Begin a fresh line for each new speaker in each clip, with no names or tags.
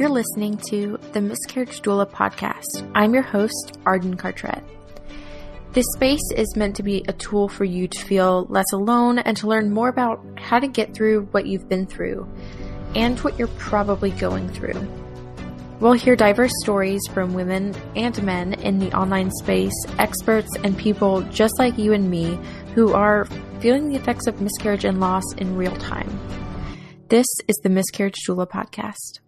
You're listening to the Miscarriage Doula podcast. I'm your host, Arden Cartrette. This space is meant to be a tool for you to feel less alone and to learn more about how to get through what you've been through and what you're probably going through. We'll hear diverse stories from women and men in the online space, experts, and people just like you and me who are feeling the effects of miscarriage and loss in real time. This is the Miscarriage Doula podcast.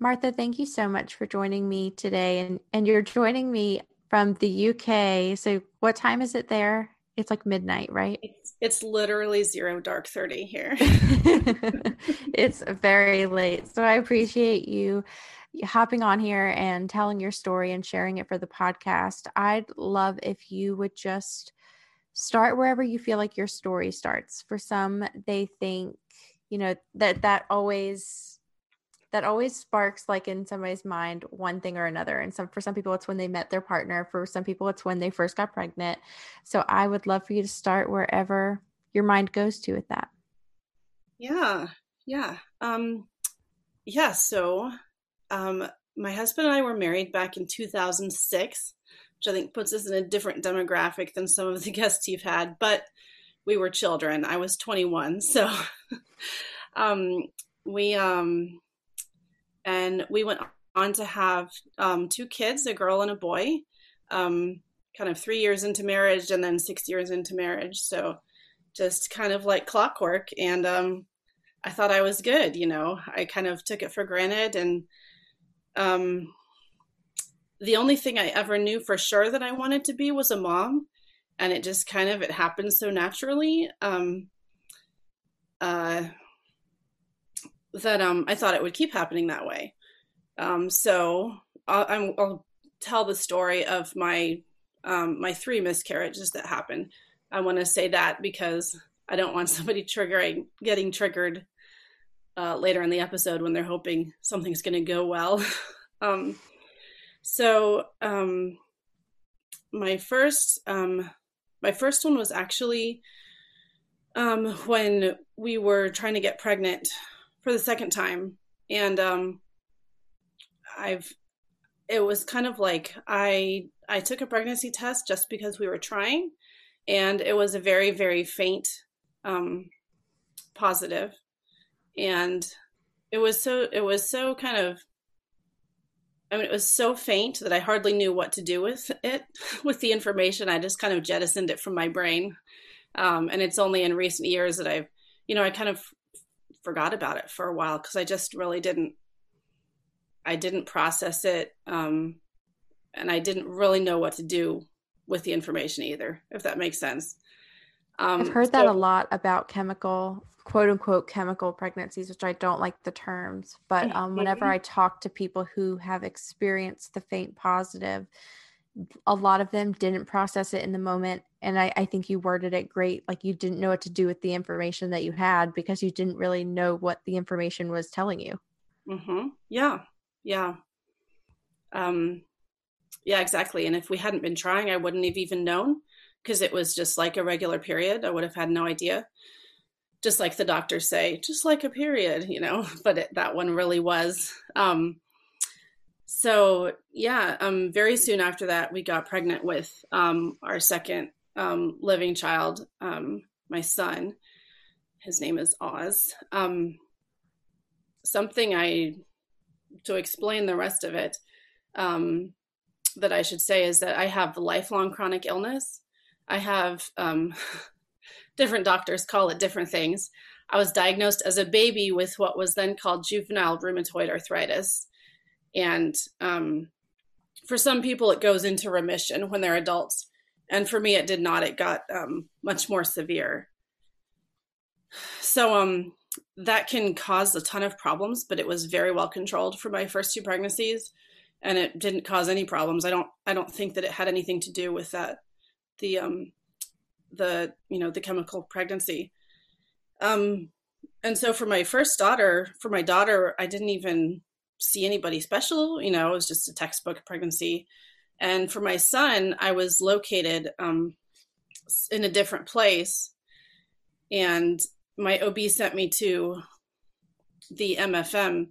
Martha, thank you so much for joining me today. And, and you're joining me from the UK. So, what time is it there? It's like midnight, right?
It's, it's literally zero dark 30 here.
it's very late. So I appreciate you hopping on here and telling your story and sharing it for the podcast. I'd love if you would just start wherever you feel like your story starts. For some, they think, you know, that that always that always sparks like in somebody's mind one thing or another and some for some people it's when they met their partner for some people it's when they first got pregnant. So i would love for you to start wherever your mind goes to with that.
Yeah yeah um yeah so um my husband and i were married back in 2006 which i think puts us in a different demographic than some of the guests you've had but we were children. I was 21 so um we um and we went on to have um, two kids, a girl and a boy. Um, kind of three years into marriage, and then six years into marriage. So just kind of like clockwork. And um, I thought I was good. You know, I kind of took it for granted, and um, the only thing I ever knew for sure that I wanted to be was a mom, and it just kind of it happened so naturally. Um, uh, that um, I thought it would keep happening that way. Um, so I'll, I'll, tell the story of my um, my three miscarriages that happened. I want to say that because I don't want somebody triggering getting triggered uh, later in the episode when they're hoping something's going to go well. um, so um, my first um, my first one was actually um, when we were trying to get pregnant for the second time and um i've it was kind of like i i took a pregnancy test just because we were trying and it was a very very faint um positive and it was so it was so kind of I mean, it was so faint that I hardly knew what to do with it, with the information. I just kind of jettisoned it from my brain. Um, and it's only in recent years that I've, you know, I kind of forgot about it for a while because I just really didn't I didn't process it um, and I didn't really know what to do with the information either, if that makes sense.
Um, I've heard so, that a lot about chemical, quote unquote, chemical pregnancies, which I don't like the terms. But um, whenever I talk to people who have experienced the faint positive, a lot of them didn't process it in the moment and I, I, think you worded it great like you didn't know what to do with the information that you had because you didn't really know what the information was telling you.
Mm-hmm. yeah. Yeah. Um yeah exactly and if we hadn't been trying i wouldn't have even known because it was just like a regular period i would have had no idea. Just like the doctors say just like a period you know but it, that one really was. Um so yeah um very soon after that we got pregnant with um our second um living child um my son his name is oz. Um something i to explain the rest of it um that i should say is that i have lifelong chronic illness. I have um different doctors call it different things. I was diagnosed as a baby with what was then called juvenile rheumatoid arthritis. And um, for some people, it goes into remission when they're adults. And for me, it did not. It got um, much more severe. So um, that can cause a ton of problems, but it was very well controlled for my first two pregnancies, and it didn't cause any problems. I don't. I don't think that it had anything to do with that. The um, the you know the chemical pregnancy. Um, and so for my first daughter, for my daughter, I didn't even see anybody special. You know, it was just a textbook pregnancy. And for my son, I was located um, in a different place. And my OB sent me to the MFM,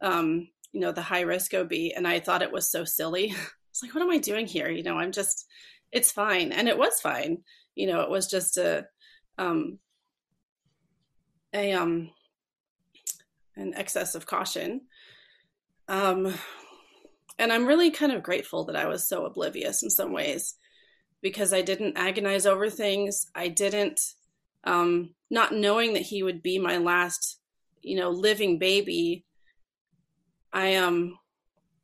um, you know, the high risk OB, and I thought it was so silly. It's like, what am I doing here? You know, I'm just, it's fine, and it was fine. You know, it was just a, um, a um, an excess of caution. Um, and I'm really kind of grateful that I was so oblivious in some ways because I didn't agonize over things. I didn't, um, not knowing that he would be my last, you know, living baby. I um,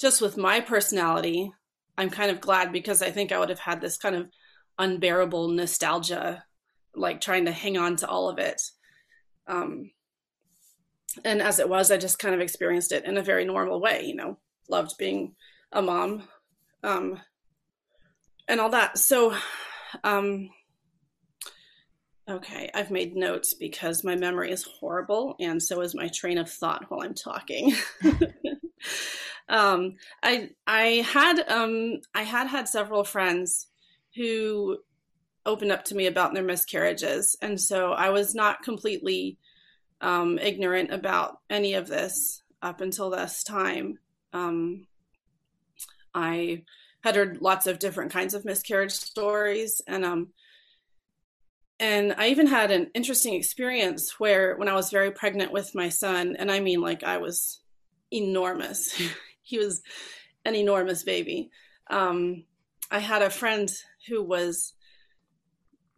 just with my personality, I'm kind of glad because I think I would have had this kind of unbearable nostalgia, like trying to hang on to all of it. Um, and as it was, I just kind of experienced it in a very normal way, you know, loved being a mom, um, and all that. So, um, okay, I've made notes because my memory is horrible, and so is my train of thought while I'm talking. um, I I had um, I had had several friends who opened up to me about their miscarriages, and so I was not completely um, ignorant about any of this up until this time. Um, I had heard lots of different kinds of miscarriage stories, and um, and I even had an interesting experience where when I was very pregnant with my son, and I mean like I was enormous. he was an enormous baby. Um, I had a friend who was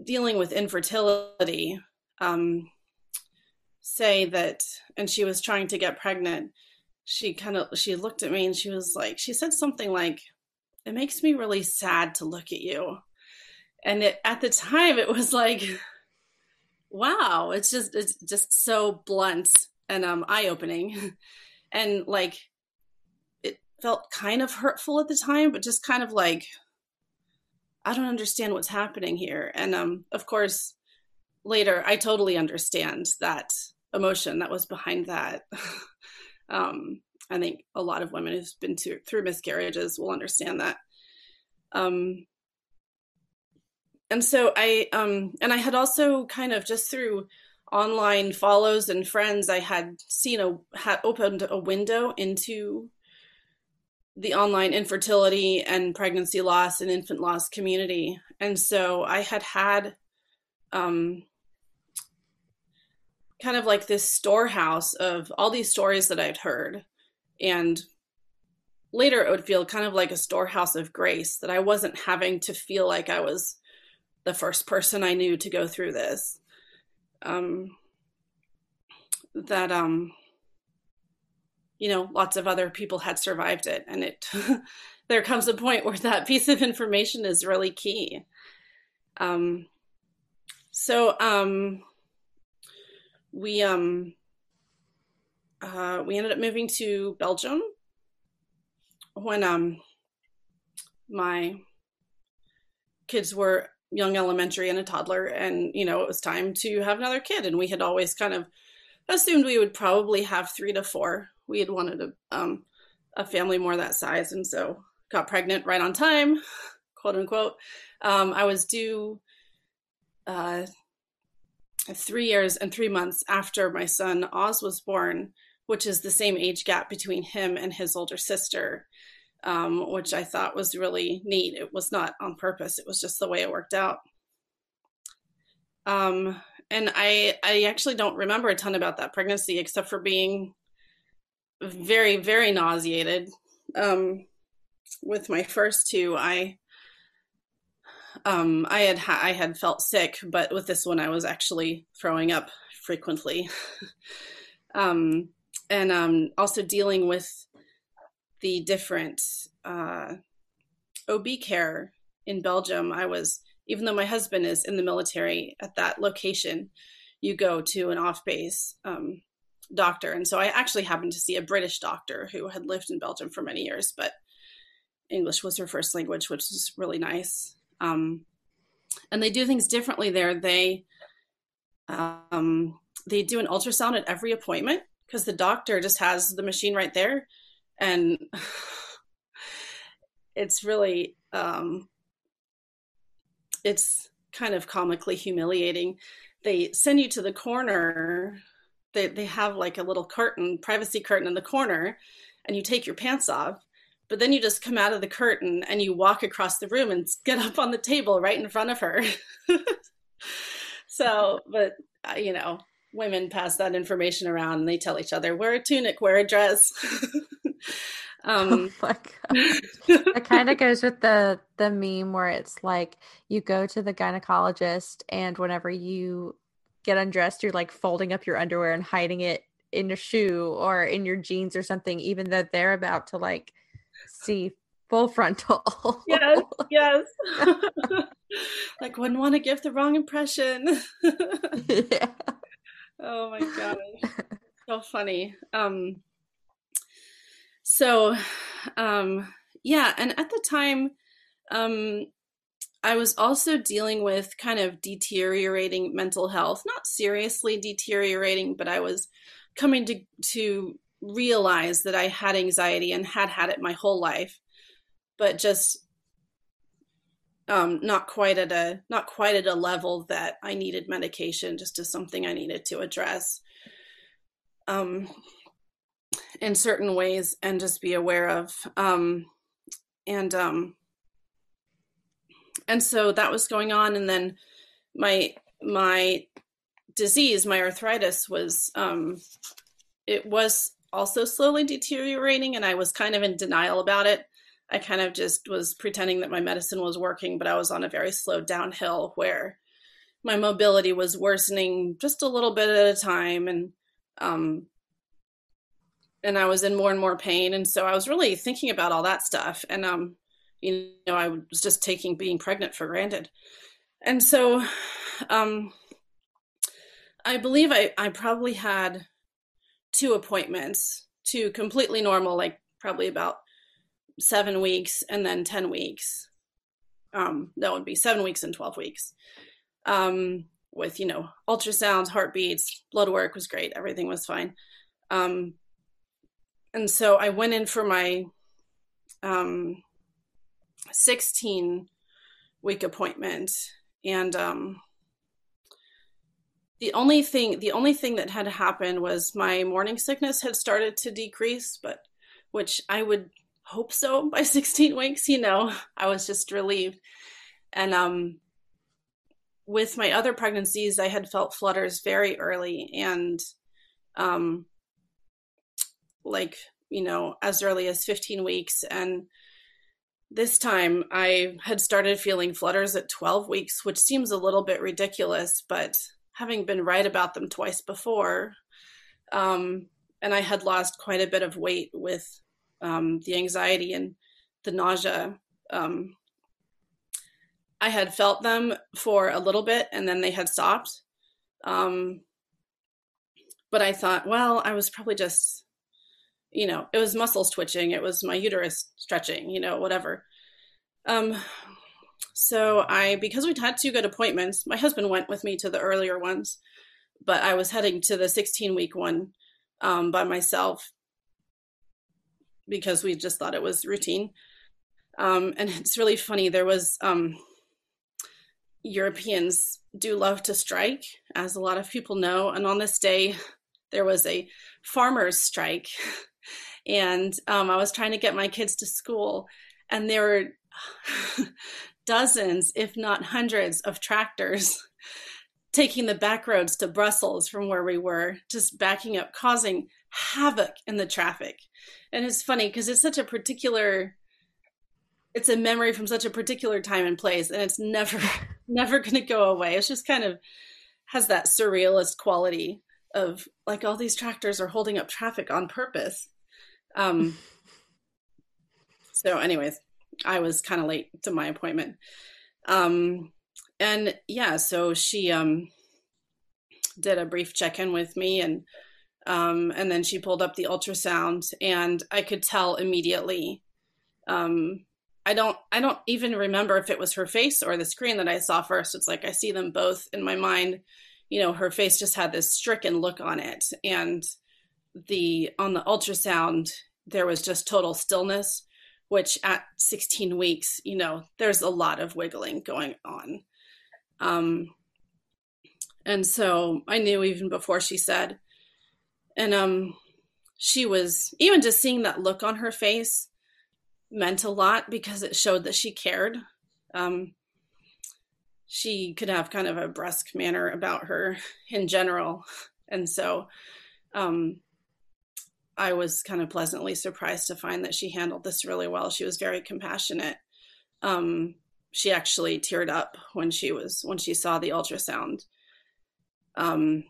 dealing with infertility. Um, say that and she was trying to get pregnant she kind of she looked at me and she was like she said something like it makes me really sad to look at you. And it, at the time it was like wow it's just it's just so blunt and um eye-opening. And like it felt kind of hurtful at the time but just kind of like i don't understand what's happening here. And um of course later i totally understand that emotion that was behind that. um, I think a lot of women who've been to, through miscarriages will understand that. Um, and so I, um, and I had also kind of just through online follows and friends, I had seen a, had opened a window into the online infertility and pregnancy loss and infant loss community. And so I had had, um, kind of like this storehouse of all these stories that I'd heard. And later it would feel kind of like a storehouse of grace that I wasn't having to feel like I was the first person I knew to go through this. Um, that, um, you know, lots of other people had survived it. And it, there comes a point where that piece of information is really key. Um, so, um, we um uh, we ended up moving to Belgium when um my kids were young elementary and a toddler and you know it was time to have another kid. And we had always kind of assumed we would probably have three to four. We had wanted a um a family more that size. And so got pregnant right on time quote unquote. Um i was due uh three years and three months after my son Oz was born, which is the same age gap between him and his older sister, um, which I thought was really neat. It was not on purpose; it was just the way it worked out. Um, and I I actually don't remember a ton about that pregnancy except for being very very nauseated. Um, with my first two, I um, I had ha- I had felt sick, but with this one, I was actually throwing up frequently, um, and um, also dealing with the different uh, OB care in Belgium. I was even though my husband is in the military at that location, you go to an off base um, doctor, and so I actually happened to see a British doctor who had lived in Belgium for many years, but English was her first language, which was really nice. Um, and they do things differently there. They um, they do an ultrasound at every appointment because the doctor just has the machine right there, and it's really um, it's kind of comically humiliating. they send you to the corner. They they have like a little curtain, privacy curtain in the corner, and you take your pants off. But then you just come out of the curtain and you walk across the room and get up on the table right in front of her. so, but uh, you know, women pass that information around and they tell each other, wear a tunic, wear a dress.
um, oh it kind of goes with the the meme where it's like you go to the gynecologist and whenever you get undressed, you're like folding up your underwear and hiding it in your shoe or in your jeans or something, even though they're about to like see full frontal.
yes, yes. like wouldn't want to give the wrong impression. yeah. Oh my gosh. So funny. Um so um yeah, and at the time um I was also dealing with kind of deteriorating mental health, not seriously deteriorating, but I was coming to to realize that I had anxiety and had had it my whole life, but just um, not quite at a not quite at a level that I needed medication, just as something I needed to address um, in certain ways and just be aware of. Um, and um, and so that was going on, and then my my disease, my arthritis was um, it was also slowly deteriorating, and I was kind of in denial about it I kind of just was pretending that my medicine was working, but I was on a very slow downhill where my mobility was worsening just a little bit at a time and um and I was in more and more pain and so I was really thinking about all that stuff and um you know I was just taking being pregnant for granted. And so um I believe I I probably had two appointments, two completely normal like probably about seven weeks and then 10 weeks. Um, that would be seven weeks and 12 weeks. Um, with, you know, ultrasounds, heartbeats, blood work was great. Everything was fine. Um, and so I went in for my um, 16 week appointment and um, the only thing the only thing that had happened was my morning sickness had started to decrease but which i would hope so by 16 weeks you know? I was just relieved. And um with my other pregnancies i had felt flutters very early and um like you know as early as 15 weeks. And this time i had started feeling flutters at 12 weeks which seems a little bit ridiculous but having been right about them twice before um and i had lost quite a bit of weight with um, the anxiety and the nausea. Um, I had felt them for a little bit and then they had stopped. Um, but I thought, well, I was probably just, you know, it was muscles twitching, it was my uterus stretching, you know, whatever. So I, because we'd had two good appointments, my husband went with me to the earlier ones, but I was heading to the 16 week one um, by myself because we just thought it was routine. Um, and it's really funny. There was um, Europeans do love to strike, as a lot of people know. And on this day, there was a farmers' strike, and um, I was trying to get my kids to school, and they were dozens, if not hundreds, of tractors taking the back roads to Brussels from where we were, just backing up, causing havoc in the traffic. And it's funny because it's such a particular it's a memory from such a particular time and place and it's never never going to go away. It's just kind of has that surrealist quality of like all these tractors are holding up traffic on purpose. Um so anyways, I was kind of late to my appointment. Um and yeah, so she um did a brief check-in with me and um, and then she pulled up the ultrasound, and I could tell immediately. Um, I don't. I don't even remember if it was her face or the screen that I saw first. It's like I see them both in my mind. You know, her face just had this stricken look on it, and the on the ultrasound there was just total stillness. Which at 16 weeks, you know, there's a lot of wiggling going on. Um, and so I knew even before she said, and um, she was even just seeing that look on her face meant a lot because it showed that she cared. Um, she could have kind of a brusque manner about her in general, and so um, I was kind of pleasantly surprised to find that she handled this really well. She was very compassionate. Um, she actually teared up when she was when she saw the ultrasound. Um,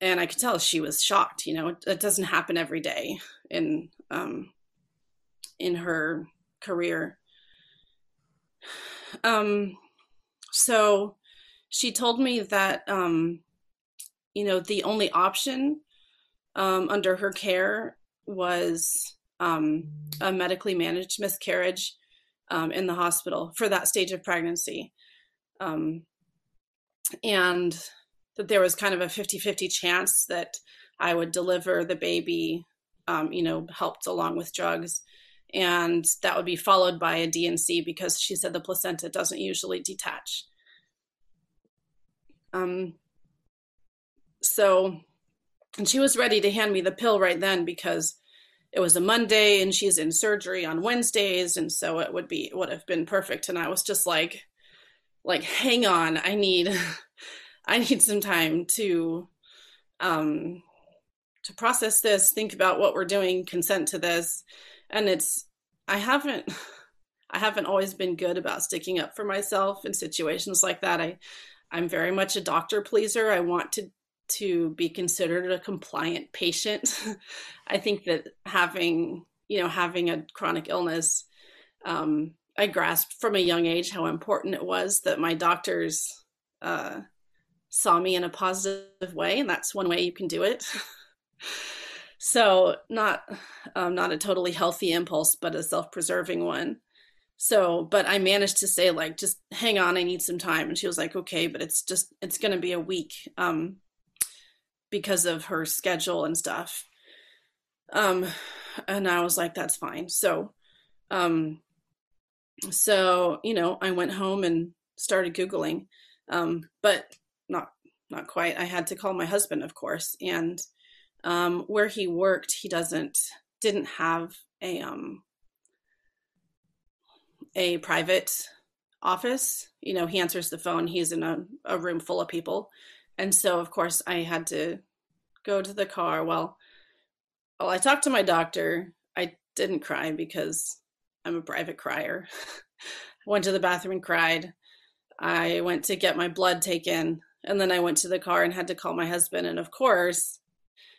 and I could tell she was shocked. You know, it, it doesn't happen every day in um, in her career. Um, so she told me that um, you know the only option um, under her care was um, a medically managed miscarriage um, in the hospital for that stage of pregnancy. Um, and that there was kind of a 50 50 chance that I would deliver the baby, um, you know, helped along with drugs. And that would be followed by a D&C because she said the placenta doesn't usually detach. Um, so, and she was ready to hand me the pill right then because it was a Monday and she's in surgery on Wednesdays. And so it would be, would have been perfect. And I was just like, like, hang on, I need I need some time to um to process this, think about what we're doing, consent to this. And it's I haven't I haven't always been good about sticking up for myself in situations like that. I I'm very much a doctor pleaser. I want to to be considered a compliant patient. I think that having, you know, having a chronic illness um I grasped from a young age how important it was that my doctors uh, saw me in a positive way, and that's one way you can do it. so not um, not a totally healthy impulse, but a self-preserving one. So, but I managed to say like, just hang on, I need some time, and she was like, okay, but it's just it's going to be a week um, because of her schedule and stuff. Um, and I was like, that's fine. So, um, so you know, I went home and started googling, um, but not not quite. I had to call my husband, of course, and um, where he worked, he doesn't didn't have a um, a private office. You know, he answers the phone. He's in a, a room full of people, and so of course I had to go to the car. Well, well, I talked to my doctor. I didn't cry because I'm a private crier. I went to the bathroom and cried. I went to get my blood taken and then I went to the car and had to call my husband. And of course,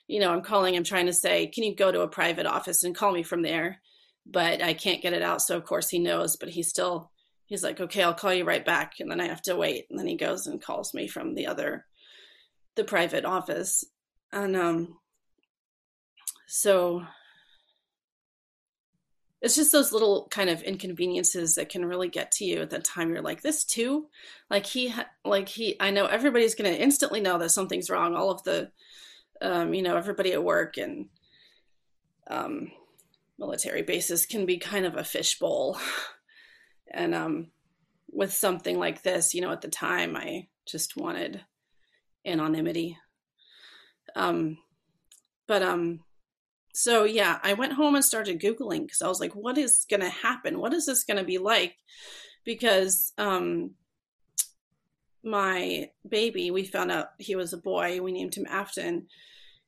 you know, I'm calling him trying to say, can you go to a private office and call me from there? But I can't get it out. So of course he knows, but he's still, he's like, okay, I'll call you right back. And then I have to wait. And then he goes and calls me from the other, the private office. And um, so it's just those little kind of inconveniences that can really get to you at the time you're like this too like he like he i know everybody's going to instantly know that something's wrong all of the um, you know everybody at work and um, military bases can be kind of a fishbowl and um, with something like this you know at the time i just wanted anonymity um, but um so yeah, I went home and started Googling because I was like, what is going to happen? What is this going to be like? Because um, my baby, we found out he was a boy. We named him Afton.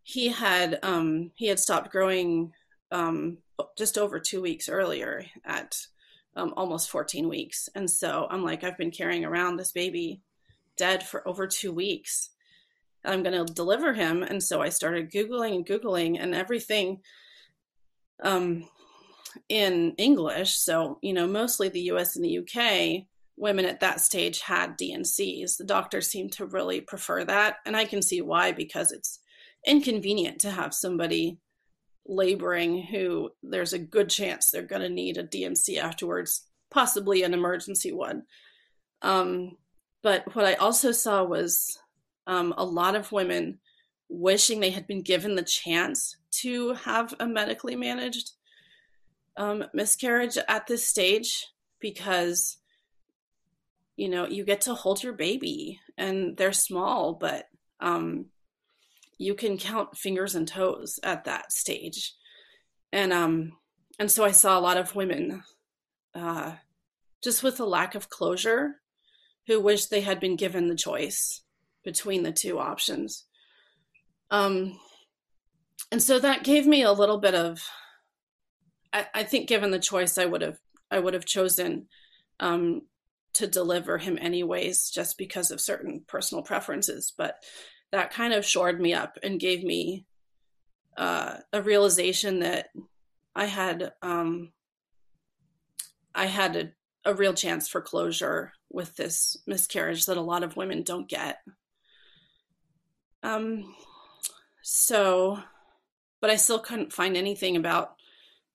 He had um, he had stopped growing um, just over two weeks earlier at um, almost 14 weeks, and so I'm like, I've been carrying around this baby dead for over two weeks. I'm going to deliver him. And so I started Googling and Googling and everything um, in English. So, you know, mostly the US and the UK, women at that stage had D&Cs. The doctors seem to really prefer that. And I can see why, because it's inconvenient to have somebody laboring who there's a good chance they're going to need a D&C afterwards, possibly an emergency one. Um, but what I also saw was um, a lot of women wishing they had been given the chance to have a medically managed um, miscarriage at this stage because you know you get to hold your baby and they're small but Um, you can count fingers and toes at that stage, and um, and so I saw a lot of women, uh, just with a lack of closure, who wished they had been given the choice between the two options. Um, and so that gave me a little bit of I, I think given the choice I would have I would have chosen um, to deliver him anyways just because of certain personal preferences but that kind of shored me up and gave me uh, a realization that I had um, I had a, a real chance for closure with this miscarriage that a lot of women don't get. Um, so but I still couldn't find anything about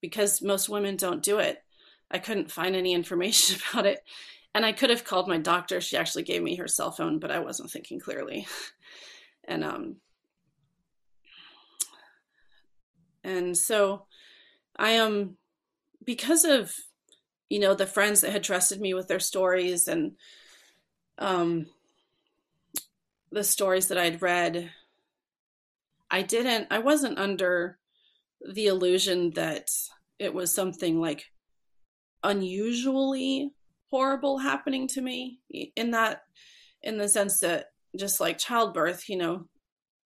because most women don't do it. I couldn't find any information about it. And I could have called my doctor. She actually gave me her cell phone, but I wasn't thinking clearly. And um and so I am um, because of you know the friends that had trusted me with their stories and um the stories that I'd read I didn't, I wasn't under the illusion that it was something like unusually horrible happening to me in that, in the sense that just like childbirth, you know,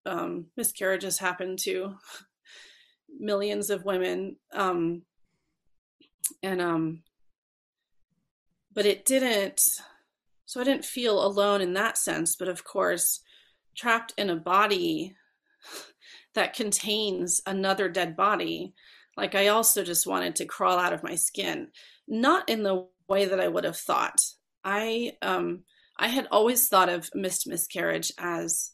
um, miscarriages happen to millions of women. Um, and, um, but it didn't, so I didn't feel alone in that sense. But of course, trapped in a body that contains another dead body, like I also just wanted to crawl out of my skin, not in the way that I would have thought. I um I had always thought of missed miscarriage as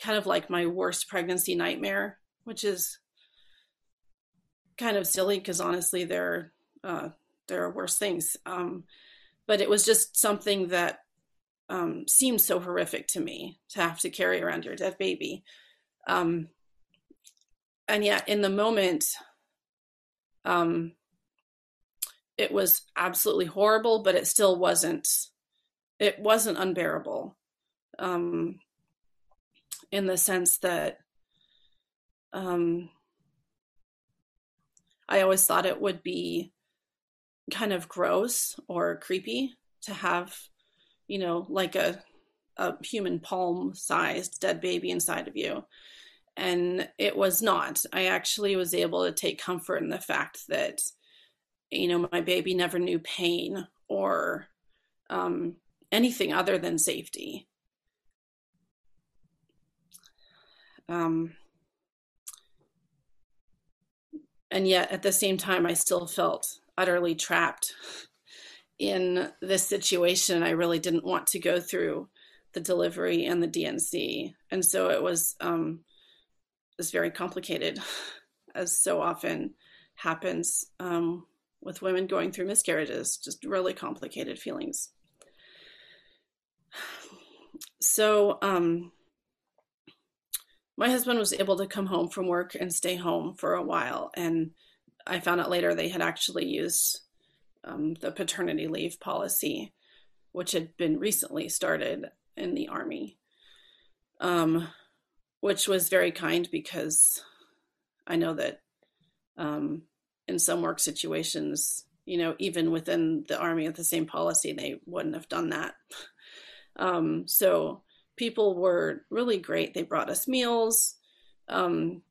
kind of like my worst pregnancy nightmare, which is kind of silly because honestly there uh, there are worse things. Um, but it was just something that um, seemed so horrific to me to have to carry around your dead baby. Um, and yet in the moment um it was absolutely horrible but it still wasn't it wasn't unbearable um in the sense that um i always thought it would be kind of gross or creepy to have you know like a a human palm sized dead baby inside of you and it was not. I actually was able to take comfort in the fact that, you know, my baby never knew pain or um, anything other than safety. Um, and yet at the same time, I still felt utterly trapped in this situation. I really didn't want to go through the delivery and the D&C. So it was um, is very complicated, as so often happens um, with women going through miscarriages, just really complicated feelings. So, um, my husband was able to come home from work and stay home for a while. And I found out later they had actually used um, the paternity leave policy, which had been recently started in the Army. Um, which was very kind because I know that um, in some work situations, you know, even within the army with the same policy, they wouldn't have done that. Um, so people were really great. They brought us meals. Um,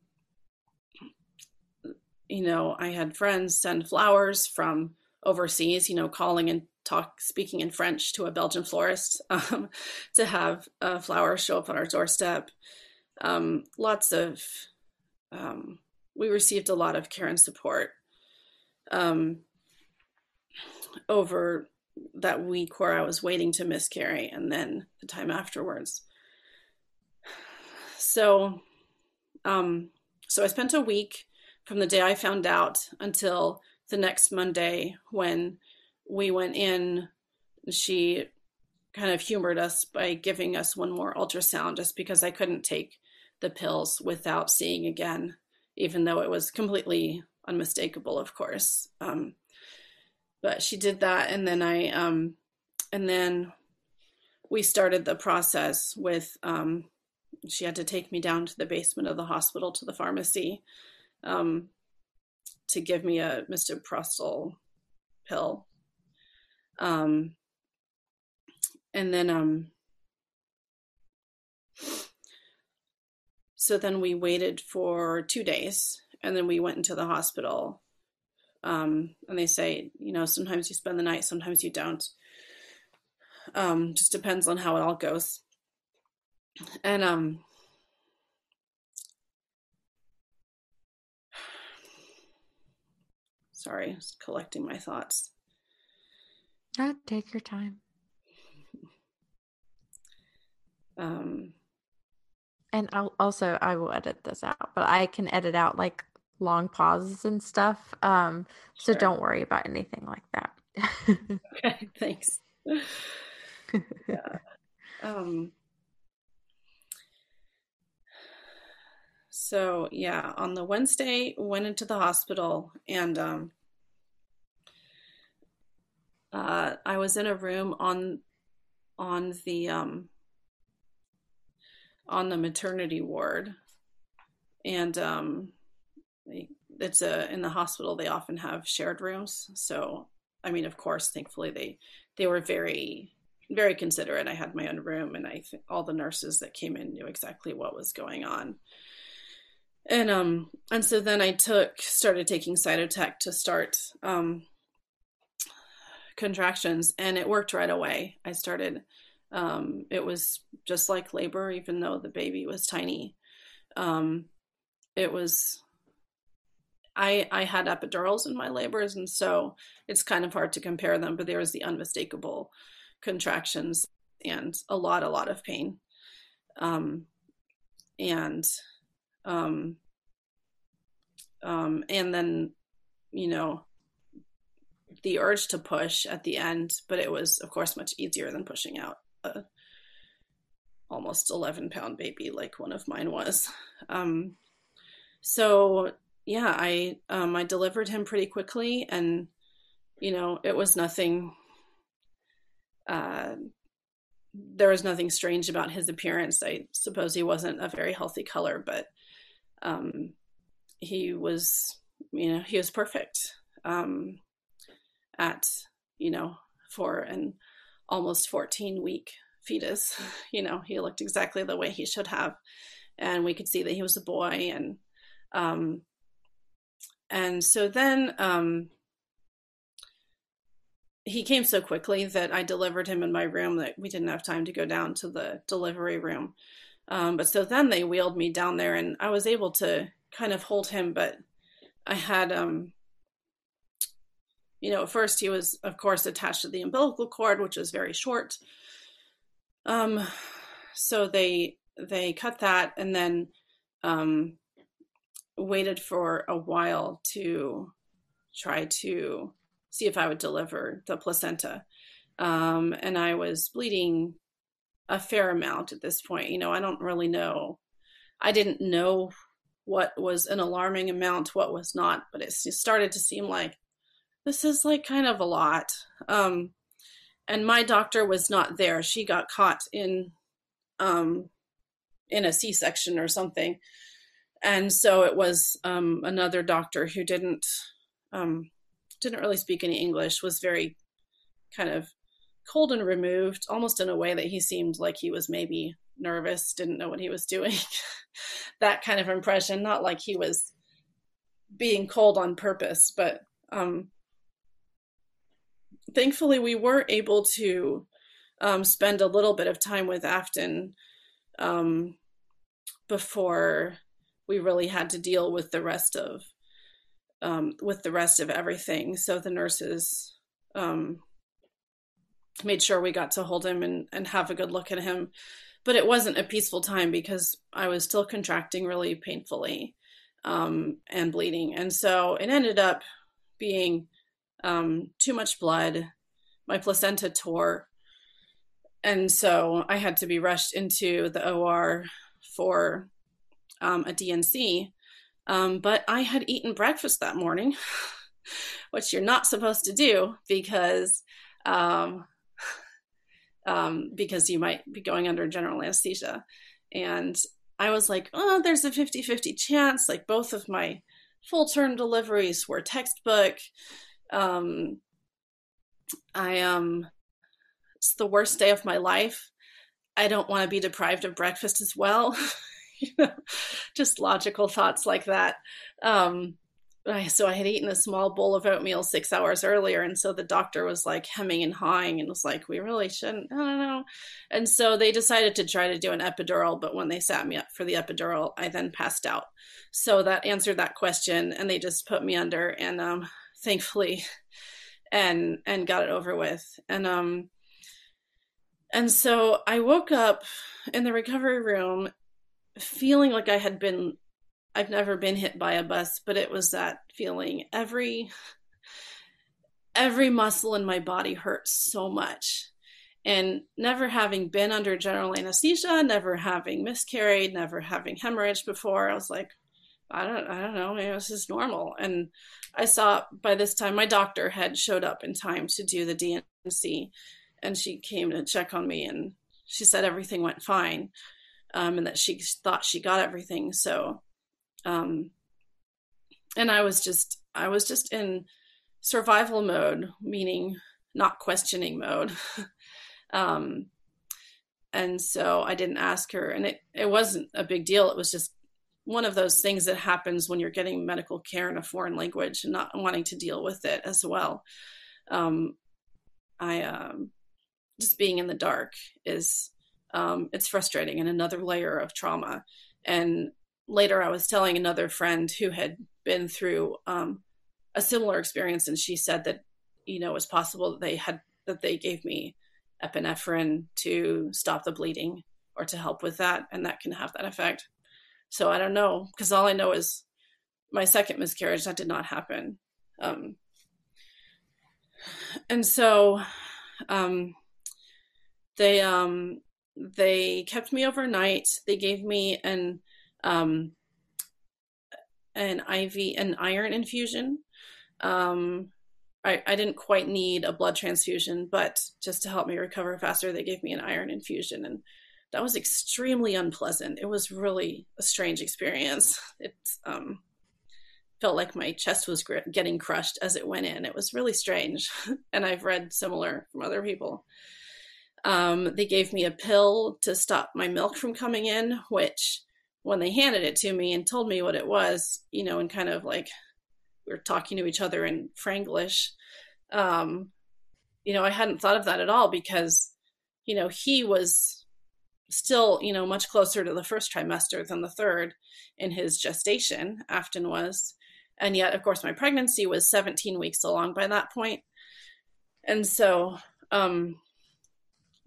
you know, I had friends send flowers from overseas, you know, calling and talk, speaking in French to a Belgian florist um, to have a flower show up on our doorstep um, lots of um, we received a lot of care and support um, over that week where I was waiting to miscarry and then the time afterwards. So, um, so I spent a week from the day I found out until the next Monday when we went in. She kind of humored us by giving us one more ultrasound just because I couldn't take the pills without seeing again, even though it was completely unmistakable, of course. Um, but she did that, and then I, um, and then we started the process with um, she had to take me down to the basement of the hospital to the pharmacy um, to give me a misoprostol pill. Um, and then, um, so then we waited for two days and then we went into the hospital. Um, and they say, you know, sometimes you spend the night, sometimes you don't. Um, just depends on how it all goes. And um, sorry, just collecting my thoughts.
Yeah, take your time.
Um,
and I'll also I will edit this out, but I can edit out like long pauses and stuff. Um, sure. so don't worry about anything like that.
okay, thanks. yeah. Um, so yeah, on the Wednesday, went into the hospital and um, uh, I was in a room on on the um, on the maternity ward, and um, it's a in the hospital. They often have shared rooms, so I mean, of course, thankfully they they were very very considerate. I had my own room, and I all the nurses that came in knew exactly what was going on. And um and so then I took started taking Cytotec to start um contractions, and it worked right away. I started. Um, it was just like labor, even though the baby was tiny. Um, it was I I had epidurals in my labors, and so it's kind of hard to compare them. But there was the unmistakable contractions and a lot, a lot of pain, um, and um, um, and then you know the urge to push at the end, but it was of course much easier than pushing out a almost 11 pound baby like one of mine was. Um, so yeah, I um, I delivered him pretty quickly, and you know it was nothing. Uh, there was nothing strange about his appearance. I suppose he wasn't a very healthy color, but um, he was, you know, he was perfect um, at, you know, for an almost 14 week fetus. You know, he looked exactly the way he should have, and we could see that he was a boy, and um, and so then um, he came so quickly that I delivered him in my room that we didn't have time to go down to the delivery room. Um, but so then they wheeled me down there, and I was able to kind of hold him, but I had, um, you know, at first he was, of course, attached to the umbilical cord, which is very short. Um, so they they cut that, and then um, waited for a while to try to see if I would deliver the placenta. Um, and I was bleeding a fair amount at this point. You know, I don't really know. I didn't know what was an alarming amount, what was not, but it started to seem like this is like kind of a lot. Um, and my doctor was not there. She got caught in um, in a C-section or something and so it was um, another doctor who didn't um, didn't really speak any English, was very kind of cold and removed, almost in a way that he seemed like he was maybe nervous, didn't know what he was doing. that kind of impression, not like he was being cold on purpose, but um, thankfully we were able to um, spend a little bit of time with Afton um, before we really had to deal with the rest of um, with the rest of everything. So the nurses um, made sure we got to hold him and, and have a good look at him. But it wasn't a peaceful time because I was still contracting really painfully um, and bleeding. And so it ended up being um, too much blood. My placenta tore. And so I had to be rushed into the OR for um, a D&C. Um, but I had eaten breakfast that morning, which you're not supposed to do because um, um, because you might be going under general anesthesia. And I was like, oh, there's a 50 50 chance. Like both of my full term deliveries were textbook. Um, I um, it's the worst day of my life. I don't want to be deprived of breakfast as well. you know, just logical thoughts like that. Um, so I had eaten a small bowl of oatmeal six hours earlier, and so the doctor was like hemming and hawing and was like, "We really shouldn't." I don't know. And so they decided to try to do an epidural, but when they sat me up for the epidural, I then passed out. So that answered that question, and they just put me under, and um, thankfully, and and got it over with. And um, and so I woke up in the recovery room feeling like I had been I've never been hit by a bus, but it was that feeling. Every every muscle in my body hurt so much. And never having been under general anesthesia, never having miscarried, never having hemorrhage before, I was like, I don't I don't know, maybe this is normal. And I saw by this time my doctor had showed up in time to do the D&C and she came to check on me and she said everything went fine. Um, and that she thought she got everything. So um, and I was just I was just in survival mode, meaning not questioning mode. um, and so I didn't ask her, and it it wasn't a big deal. It was just one of those things that happens when you're getting medical care in a foreign language and not wanting to deal with it as well. Um, I um, just being in the dark is um, it's frustrating and another layer of trauma. And later I was telling another friend who had been through um, a similar experience, and she said that you know it's possible that they had that they gave me epinephrine to stop the bleeding or to help with that, and that can have that effect. So I don't know because all I know is my second miscarriage that did not happen, um, and so um, they um, they kept me overnight. They gave me an um, an IV, an iron infusion. Um, I, I didn't quite need a blood transfusion, but just to help me recover faster, they gave me an iron infusion. And that was extremely unpleasant. It was really a strange experience. It um, felt like my chest was gr- getting crushed as it went in. It was really strange. and I've read similar from other people. Um, they gave me a pill to stop my milk from coming in, which when they handed it to me and told me what it was, you know, and kind of like we were talking to each other in Franglish, um, you know, I hadn't thought of that at all because, you know, he was still, you know, much closer to the first trimester than the third in his gestation, Afton was. And yet, of course, my pregnancy was 17 weeks along by that point. And so um,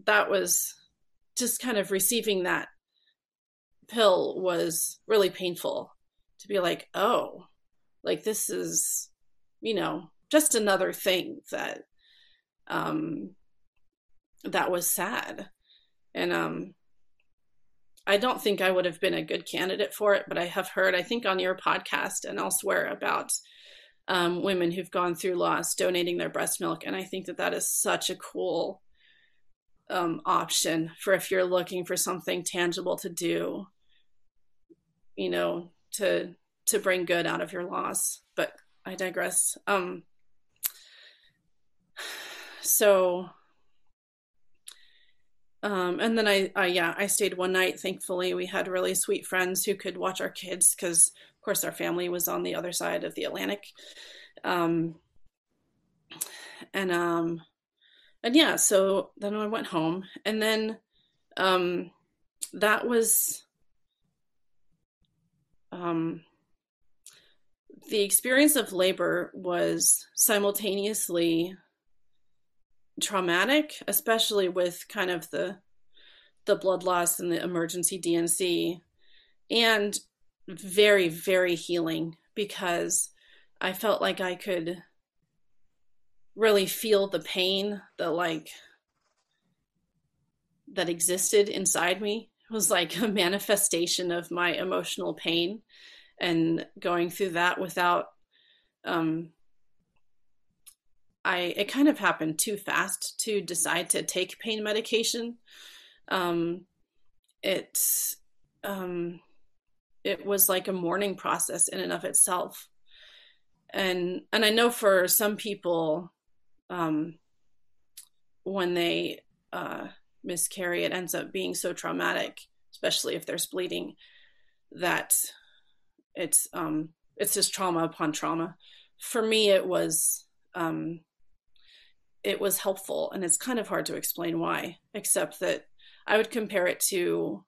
that was just kind of receiving that pill was really painful to be like, oh, like this is, you know, just another thing that um that was sad. And um I don't think I would have been a good candidate for it, but I have heard, I think on your podcast and elsewhere about um, women who've gone through loss donating their breast milk. And I think that that is such a cool um, option for if you're looking for something tangible to do you know, to to bring good out of your loss. But I digress. Um so um and then I, I yeah, I stayed one night. Thankfully, we had really sweet friends who could watch our kids cuz of course our family was on the other side of the Atlantic. Um and um and yeah, so then I went home and then um that was um, the experience of labor was simultaneously traumatic, especially with kind of the the blood loss and the emergency D&C, and very very healing because I felt like I could really feel the pain that like that existed inside me was like a manifestation of my emotional pain and going through that without um I it kind of happened too fast to decide to take pain medication. Um it um, it was like a mourning process in and of itself. And and I know for some people, um, when they uh, miscarry, it ends up being so traumatic, especially if there's bleeding, that it's um, it's just trauma upon trauma. For me, it was um, it was helpful, and it's kind of hard to explain why, except that I would compare it to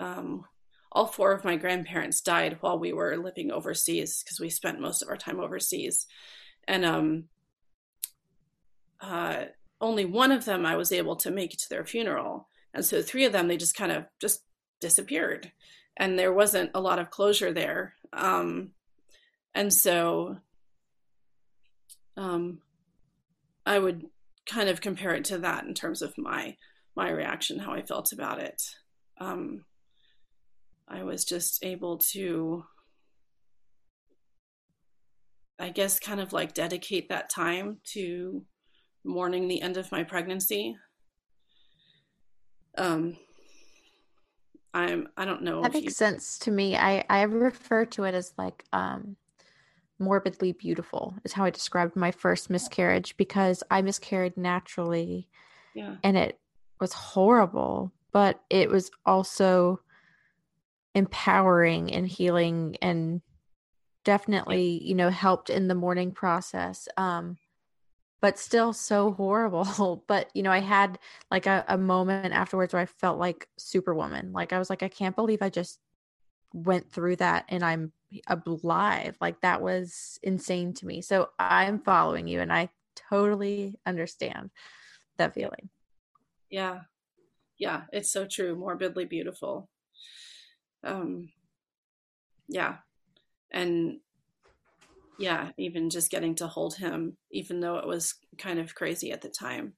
um, all four of my grandparents died while we were living overseas because we spent most of our time overseas, and um, uh, only one of them I was able to make to their funeral, and so three of them they just kind of just disappeared, and there wasn't a lot of closure there, um, and so um, I would kind of compare it to that in terms of my my reaction, how I felt about it. Um, I was just able to, I guess, kind of like dedicate that time to mourning the end of my pregnancy. Um, I'm, I don't know.
That makes you... sense to me. I, I refer to it as like, um, morbidly beautiful is how I described my first miscarriage because I miscarried naturally.
Yeah.
And it was horrible, but it was also empowering and healing and definitely you know helped in the mourning process um but still so horrible but you know i had like a, a moment afterwards where i felt like superwoman like i was like i can't believe i just went through that and i'm alive like that was insane to me so i'm following you and i totally understand that feeling.
Yeah. Yeah it's so true morbidly beautiful. Um yeah and yeah even just getting to hold him even though it was kind of crazy at the time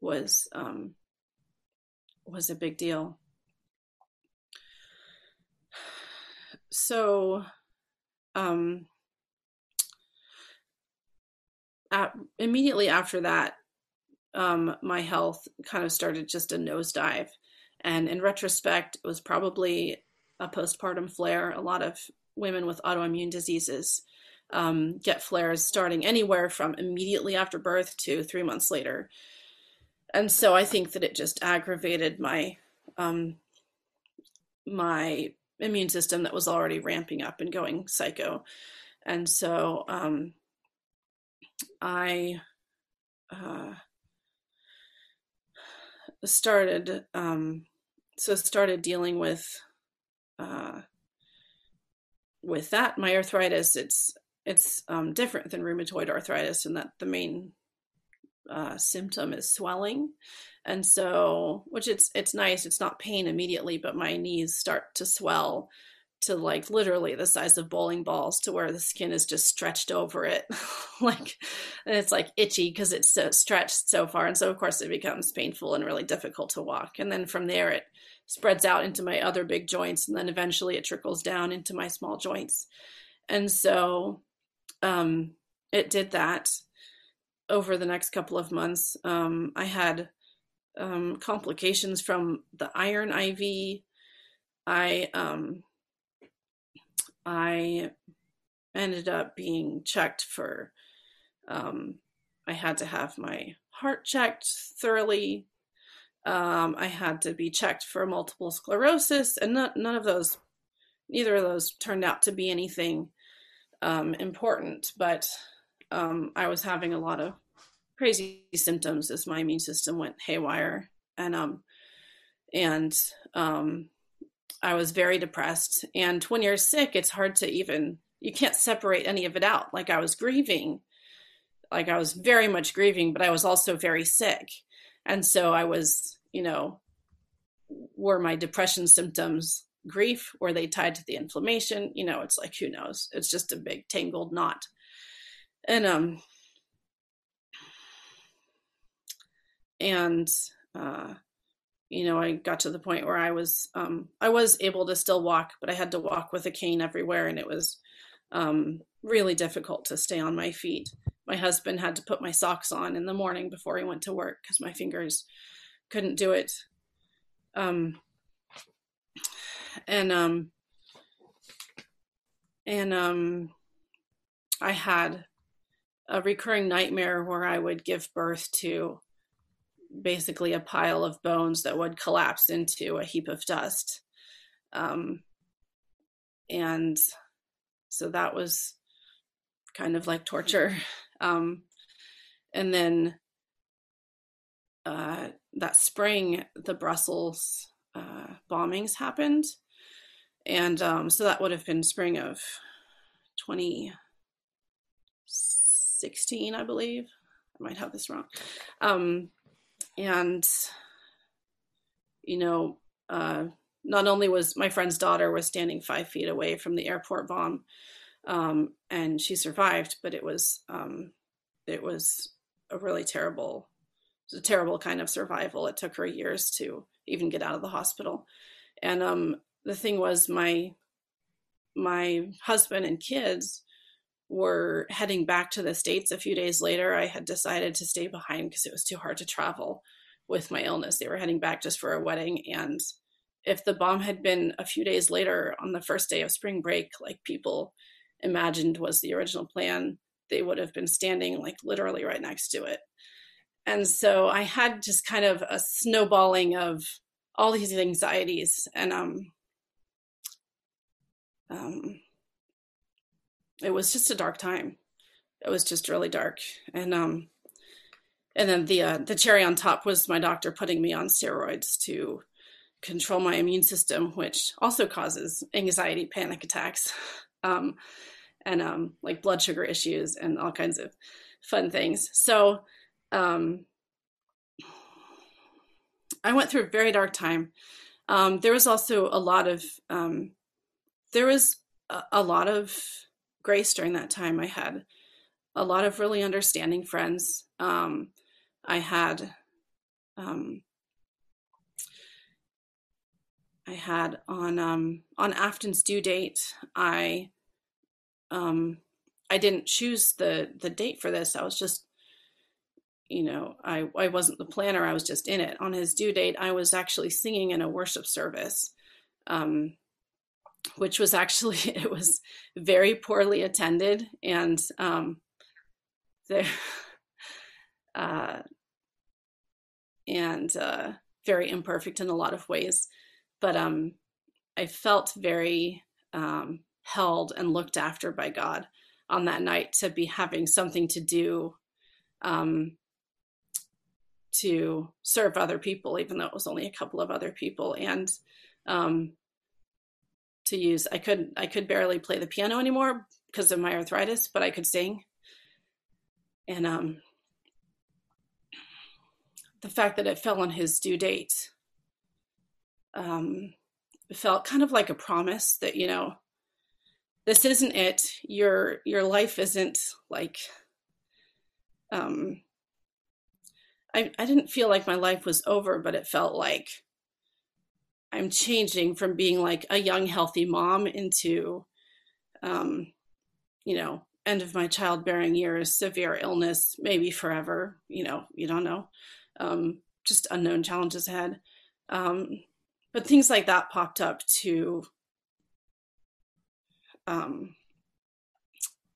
was um was a big deal so um at, immediately after that um my health kind of started just a nosedive and in retrospect it was probably a postpartum flare. A lot of women with autoimmune diseases um, get flares starting anywhere from immediately after birth to three months later. And so I think that it just aggravated my um, my immune system that was already ramping up and going psycho. And so um, I uh, started um, so started dealing with uh, with that, my arthritis, it's it's um, different than rheumatoid arthritis in that the main uh, symptom is swelling, and so which it's it's nice. It's not pain immediately, but my knees start to swell to like literally the size of bowling balls to where the skin is just stretched over it. Like and it's like itchy because it's so stretched so far. And so of course it becomes painful and really difficult to walk. And then from there it spreads out into my other big joints and then eventually it trickles down into my small joints. And so um, it did that over the next couple of months. Um, i had um, complications from the iron iv i um, i ended up being checked for um, i had to have my heart checked thoroughly. Um, I had to be checked for multiple sclerosis, and not, none of those, neither of those turned out to be anything um, important. But um, I was having a lot of crazy symptoms as my immune system went haywire, and um, and um, I was very depressed. And when you're sick, it's hard to even you can't separate any of it out. Like I was grieving, like I was very much grieving, but I was also very sick, and so I was you know, were my depression symptoms grief? Were they tied to the inflammation? You know, it's like, who knows? It's just a big tangled knot. And, um, and, uh, you know, I got to the point where I was, um, I was able to still walk, but I had to walk with a cane everywhere. And it was, um, really difficult to stay on my feet. My husband had to put my socks on in the morning before he went to work because my fingers couldn't do it. Um, and um and um I had a recurring nightmare where I would give birth to basically a pile of bones that would collapse into a heap of dust. Um, and so that was kind of like torture. Um, and then uh, that spring, the Brussels uh, bombings happened. And um, so that would have been spring of 2016, I believe. I might have this wrong. Um, and, you know, uh, not only was my friend's daughter was standing five feet away from the airport bomb, um, and she survived, but it was um, it was a really terrible, a terrible kind of survival. It took her years to even get out of the hospital, and um, the thing was my my husband and kids were heading back to the states a few days later. I had decided to stay behind because it was too hard to travel with my illness. They were heading back just for a wedding. And if the bomb had been a few days later on the first day of spring break, like people imagined was the original plan, they would have been standing like literally right next to it. And so I had just kind of a snowballing of all these anxieties. And um um it was just a dark time. It was just really dark. And um and then the uh, the cherry on top was my doctor putting me on steroids to control my immune system, which also causes anxiety, panic attacks, um, and um, like blood sugar issues and all kinds of fun things. So um, I went through a very dark time. Um, there was also a lot of um, there was a, a lot of grace during that time. I had a lot of really understanding friends. Um, I had um, I had on um, on Afton's due date. I um, I didn't choose the the date for this. I was just, you know, I I wasn't the planner. I was just in it. On his due date, I was actually singing in a worship service, um, which was actually it was very poorly attended and um, there uh, and uh, very imperfect in a lot of ways. But um, I felt very um, held and looked after by God on that night to be having something to do um, to serve other people, even though it was only a couple of other people, and um, to use. I could I could barely play the piano anymore because of my arthritis, but I could sing. And um, the fact that it fell on his due date um, felt kind of like a promise that you know this isn't it your your life isn't like um I, I didn't feel like my life was over but it felt like i'm changing from being like a young healthy mom into um you know end of my childbearing years severe illness maybe forever you know you don't know. Um just unknown challenges ahead. Um but things like that popped up to um,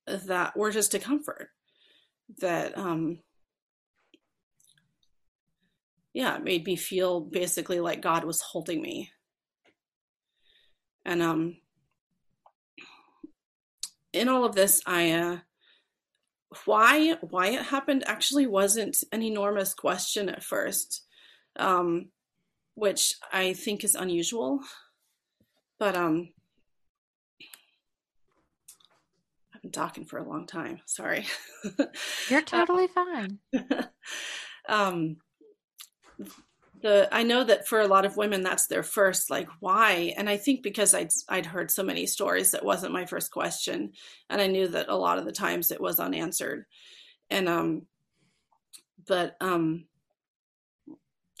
that were just a comfort that um, yeah it made me feel basically like god was holding me and um in all of this i uh why why it happened actually wasn't an enormous question at first um which I think is unusual. But um, I've been talking for a long time. Sorry.
You're totally fine.
um, the I know that for a lot of women that's their first like why, and I think because I'd I'd heard so many stories that wasn't my first question, and I knew that a lot of the times it was unanswered, and um, but um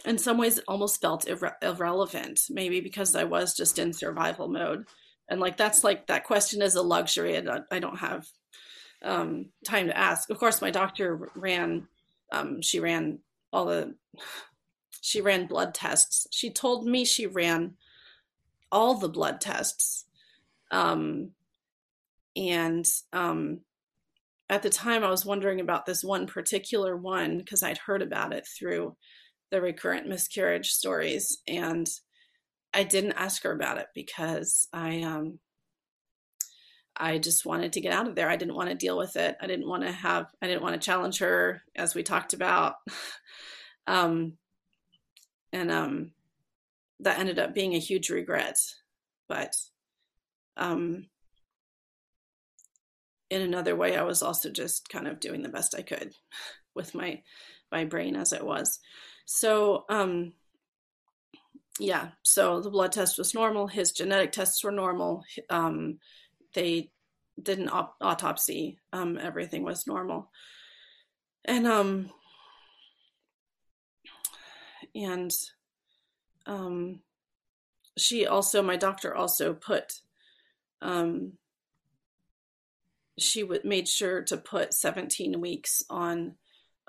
in some ways it almost felt irre- irrelevant maybe because i was just in survival mode. And like that's like that question is a luxury and i don't have um, time to ask. Of course my doctor ran um, she ran all the she ran blood tests she told me she ran all the blood tests. Um, and um, at the time, I was wondering about this one particular one because I'd heard about it through the recurrent miscarriage stories. And I didn't ask her about it because I um, I just wanted to get out of there. I didn't want to deal with it. I didn't want to have, I didn't want to challenge her as we talked about. um, and um, that ended up being a huge regret. But um, in another way, I was also just kind of doing the best I could with my my brain as it was. So um, yeah, so the blood test was normal. His genetic tests were normal. Um, they did an op- autopsy. Um, everything was normal, and um, and um, she also, my doctor also put, um, she w- made sure to put 17 weeks on,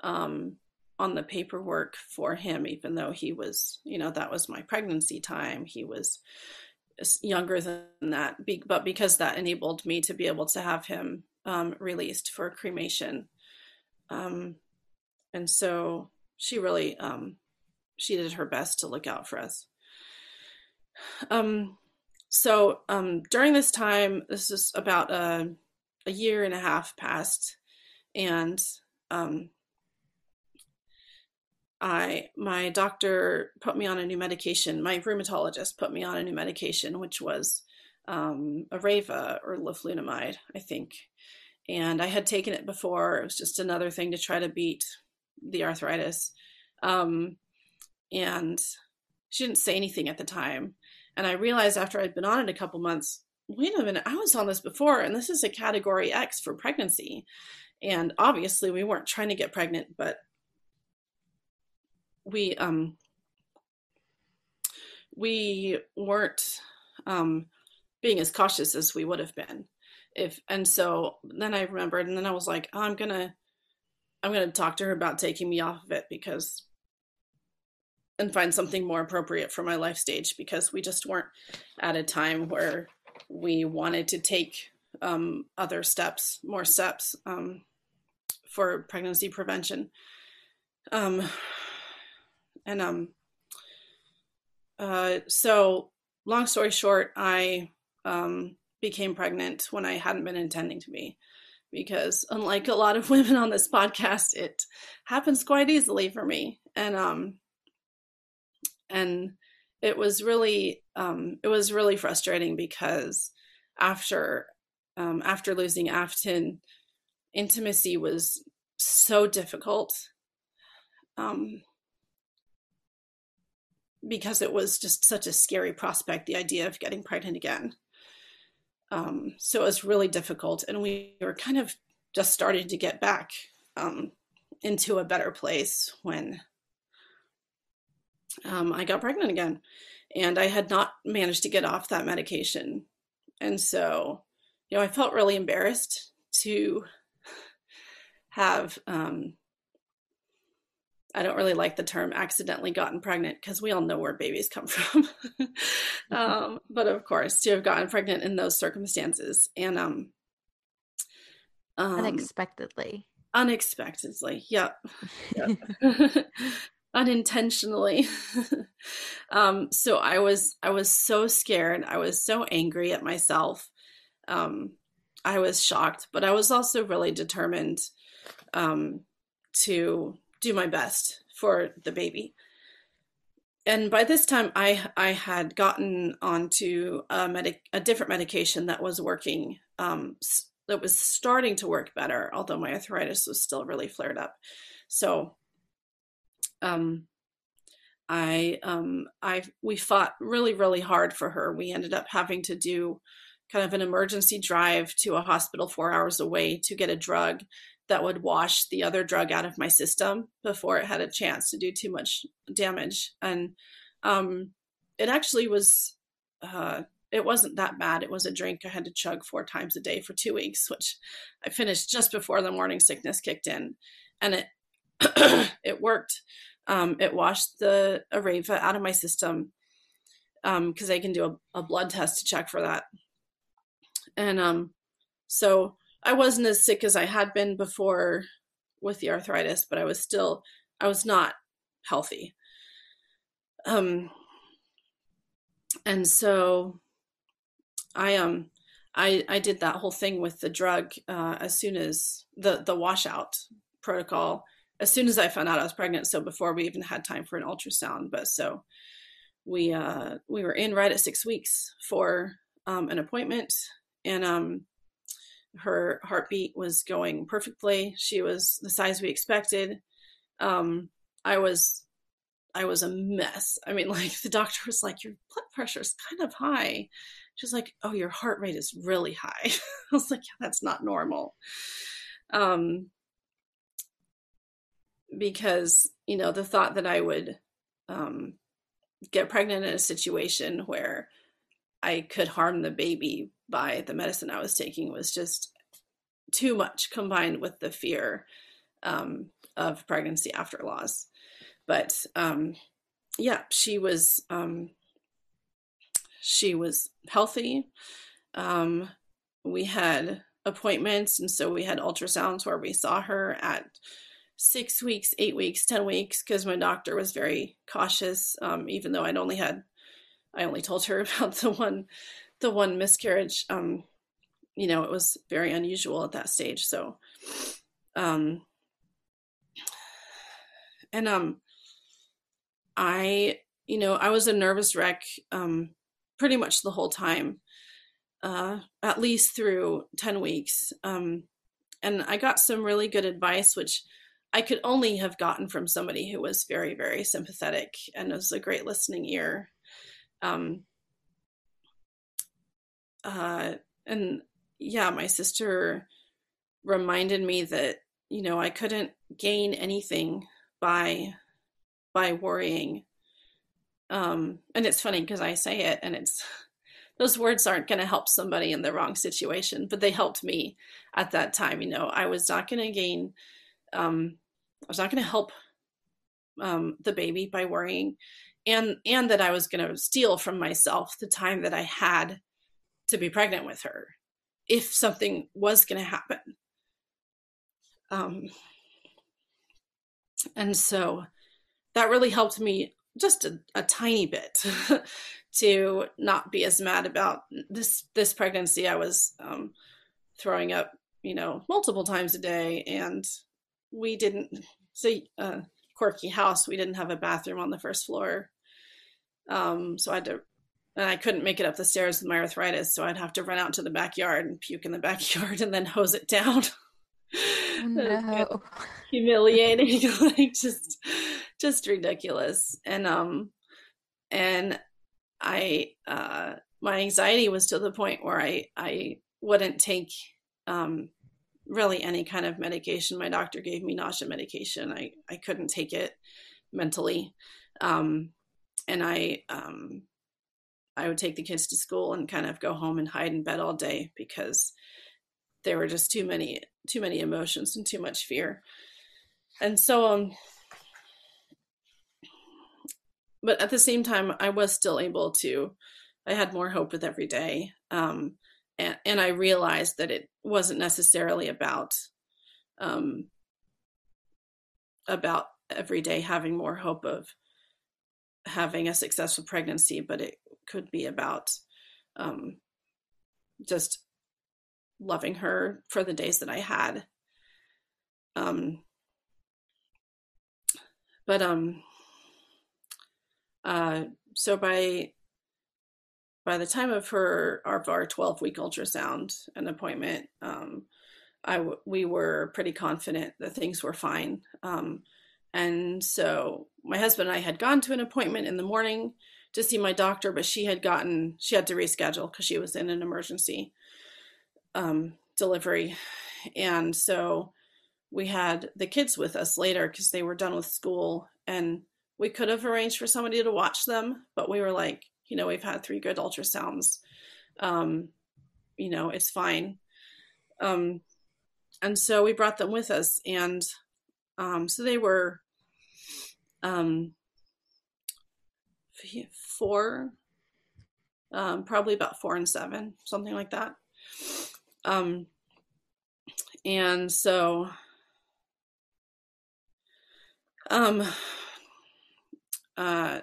um, on the paperwork for him, even though he was, you know, that was my pregnancy time. He was younger than that, but because that enabled me to be able to have him um, released for cremation. Um, and so she really, um, she did her best to look out for us. Um, so um, during this time, this is about a, a year and a half past, and um, I my doctor put me on a new medication. My rheumatologist put me on a new medication, which was um, Arava or leflunomide, I think. And I had taken it before. It was just another thing to try to beat the arthritis. Um, and she didn't say anything at the time. And I realized after I'd been on it a couple months, wait a minute, I was on this before, and this is a category X for pregnancy. And obviously, we weren't trying to get pregnant, but we um we weren't um being as cautious as we would have been if and so then i remembered and then i was like oh, i'm gonna i'm gonna talk to her about taking me off of it because and find something more appropriate for my life stage because we just weren't at a time where we wanted to take um, other steps more steps um, for pregnancy prevention. Um, and um uh so long story short i um became pregnant when i hadn't been intending to be because unlike a lot of women on this podcast it happens quite easily for me. And um and it was really um it was really frustrating because after um after losing afton intimacy was so difficult um because it was just such a scary prospect, the idea of getting pregnant again. Um, so it was really difficult. And we were kind of just starting to get back um, into a better place when um, I got pregnant again. And I had not managed to get off that medication. And so, you know, I felt really embarrassed to have um, I don't really like the term accidentally gotten pregnant because we all know where babies come from. um, but of course, to have gotten pregnant in those circumstances and um,
um unexpectedly.
Unexpectedly, yep. yep. Unintentionally. um, so I was I was so scared. I was so angry at myself. Um, I was shocked, but I was also really determined um, to do my best for the baby. And by this time, I I had gotten onto a medic a different medication that was working um, that was starting to work better, although my arthritis was still really flared up. So, um, I um I we fought really really hard for her. We ended up having to do kind of an emergency drive to a hospital four hours away to get a drug that would wash the other drug out of my system before it had a chance to do too much damage. And um, it actually was, uh, it wasn't that bad. It was a drink I had to chug four times a day for two weeks, which I finished just before the morning sickness kicked in. And it, it worked. Um, it washed the Arava out of my system. because um, they can do a, a, blood test to check for that. And um, so I wasn't as sick as I had been before with the arthritis, but I was still I was not healthy. Um, and so I um I I did that whole thing with the drug uh, as soon as the the washout protocol as soon as I found out I was pregnant. So before we even had time for an ultrasound, but so we uh we were in right at six weeks for um, an appointment, and um her heartbeat was going perfectly. She was the size we expected. Um, I was I was a mess. I mean, like the doctor was like, "Your blood pressure is kind of high." She's like, "Oh, your heart rate is really high." I was like, yeah, "That's not normal." Um, because you know the thought that I would um, get pregnant in a situation where I could harm the baby by the medicine I was taking was just too much combined with the fear um, of pregnancy after loss. But um, yeah, she was um, she was healthy. Um, we had appointments, and so we had ultrasounds where we saw her at six weeks, eight weeks, ten weeks, because my doctor was very cautious. Um, even though I'd only had, I only told her about the one, the one miscarriage. Um, you know, it was very unusual at that stage. So, um, and um, I, you know, I was a nervous wreck um, pretty much the whole time, uh, at least through 10 weeks. Um, and I got some really good advice, which I could only have gotten from somebody who was very, very sympathetic and was a great listening ear. Um, uh, and yeah, my sister reminded me that, you know, I couldn't gain anything by by worrying. Um, and it's funny because I say it and it's those words aren't going to help somebody in the wrong situation, but they helped me at that time. You know, I was not going to gain, um, I was not going to help um, the baby by worrying, and and that I was going to steal from myself the time that I had to be pregnant with her, if something was going to happen. Um, and so that really helped me just a, a tiny bit to not be as mad about this this pregnancy. I was um, throwing up, you know, multiple times a day, and we didn't see a uh, quirky house. We didn't have a bathroom on the first floor, um, so I had to. And I couldn't make it up the stairs with my arthritis, so I'd have to run out to the backyard and puke in the backyard and then hose it down.
no.
humiliating like just just ridiculous and um and i uh my anxiety was to the point where i i wouldn't take um really any kind of medication. My doctor gave me nausea medication. I i couldn't take it mentally. Um and i um i would take the kids to school and kind of go home and hide in bed all day because there were just too many too many emotions and too much fear. And so um but at the same time i was still able to i had more hope with every day. Um and and i realized that it wasn't necessarily about um about every day having more hope of having a successful pregnancy but it could be about um just loving her for the days that i had. Um but um uh so by by the time of her our, our 12 week ultrasound and appointment um I w- we were pretty confident that things were fine. Um and so my husband and I had gone to an appointment in the morning to see my doctor but she had gotten she had to reschedule because she was in an emergency um delivery. And so we had the kids with us later because they were done with school and we could have arranged for somebody to watch them but we were like you know we've had three good ultrasounds. Um you know it's fine. Um and so we brought them with us and um so they were um four um, probably about four and seven, something like that. Um, and so, um, uh,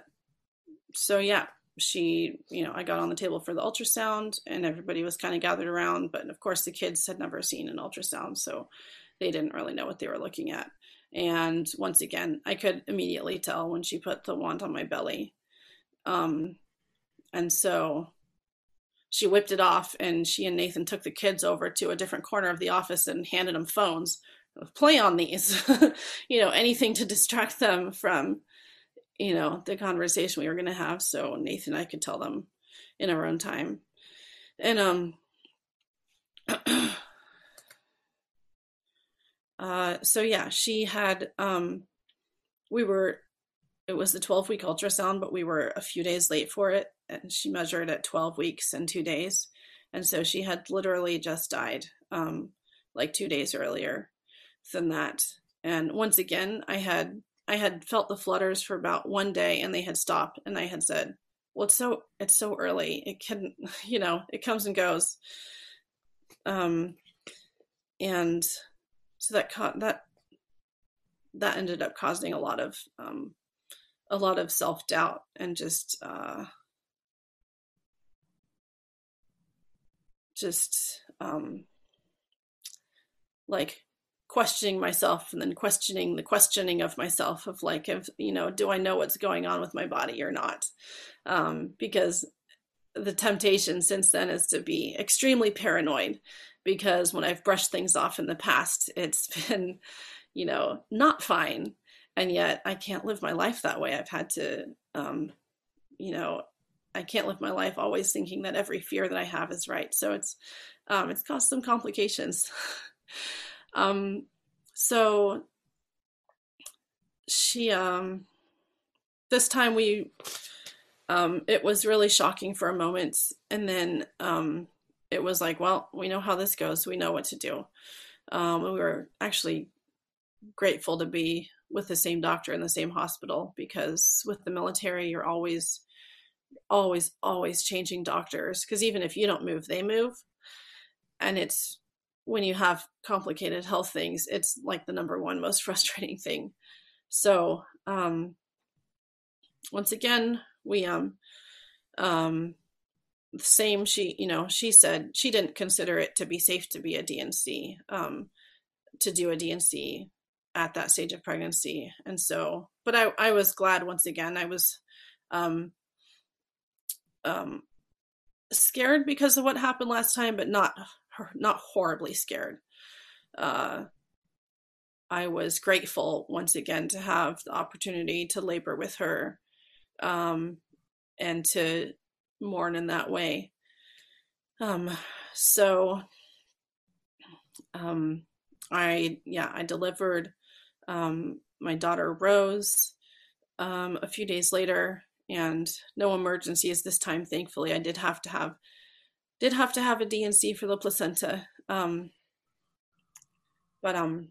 so yeah, she, you know, I got on the table for the ultrasound and everybody was kind of gathered around. But of course, the kids had never seen an ultrasound, so they didn't really know what they were looking at. And once again, I could immediately tell when she put the wand on my belly. Um, and so she whipped it off, and she and Nathan took the kids over to a different corner of the office and handed them phones. Play on these, you know, anything to distract them from you know, the conversation we were going to have. So Nathan and I could tell them in our own time. And, um, uh, so yeah, she had, um, we were, it was the 12 week ultrasound, but we were a few days late for it. And she measured at 12 weeks and two days. And so she had literally just died, um, like two days earlier than that. And once again, I had I had felt the flutters for about one day and they had stopped and I had said, well, it's so, it's so early. It can, you know, it comes and goes. Um, and so that caught that, that ended up causing a lot of, um, a lot of self doubt and just, uh, just, um, like questioning myself and then questioning the questioning of myself of like if you know do i know what's going on with my body or not? Um, because the temptation since then is to be extremely paranoid because when i've brushed things off in the past it's been you know not fine. And yet i can't live my life that way. I've had to um, you know i can't live my life always thinking that every fear that i have is right. So it's um, it's caused some complications Um, so she, um, this time we, um, it was really shocking for a moment. And then, um, it was like, well, we know how this goes. We know what to do. Um, we were actually grateful to be with the same doctor in the same hospital because with the military, you're always, always, always changing doctors because even if you don't move, they move. And it's when you have complicated health things, it's like the number one most frustrating thing. So, um, once again, we, um, um, the same, she, you know, she said she didn't consider it to be safe to be a D&C, um, to do a D&C at that stage of pregnancy. And so, but I, I was glad once again, I was, um, um, scared because of what happened last time, but not not horribly scared. Uh, I was grateful once again to have the opportunity to labor with her um, and to mourn in that way. Um, so um, I, yeah, I delivered um, my daughter Rose um, a few days later, and no emergencies this time. Thankfully, I did have to have did have to have a D&C for the placenta. Um, but um,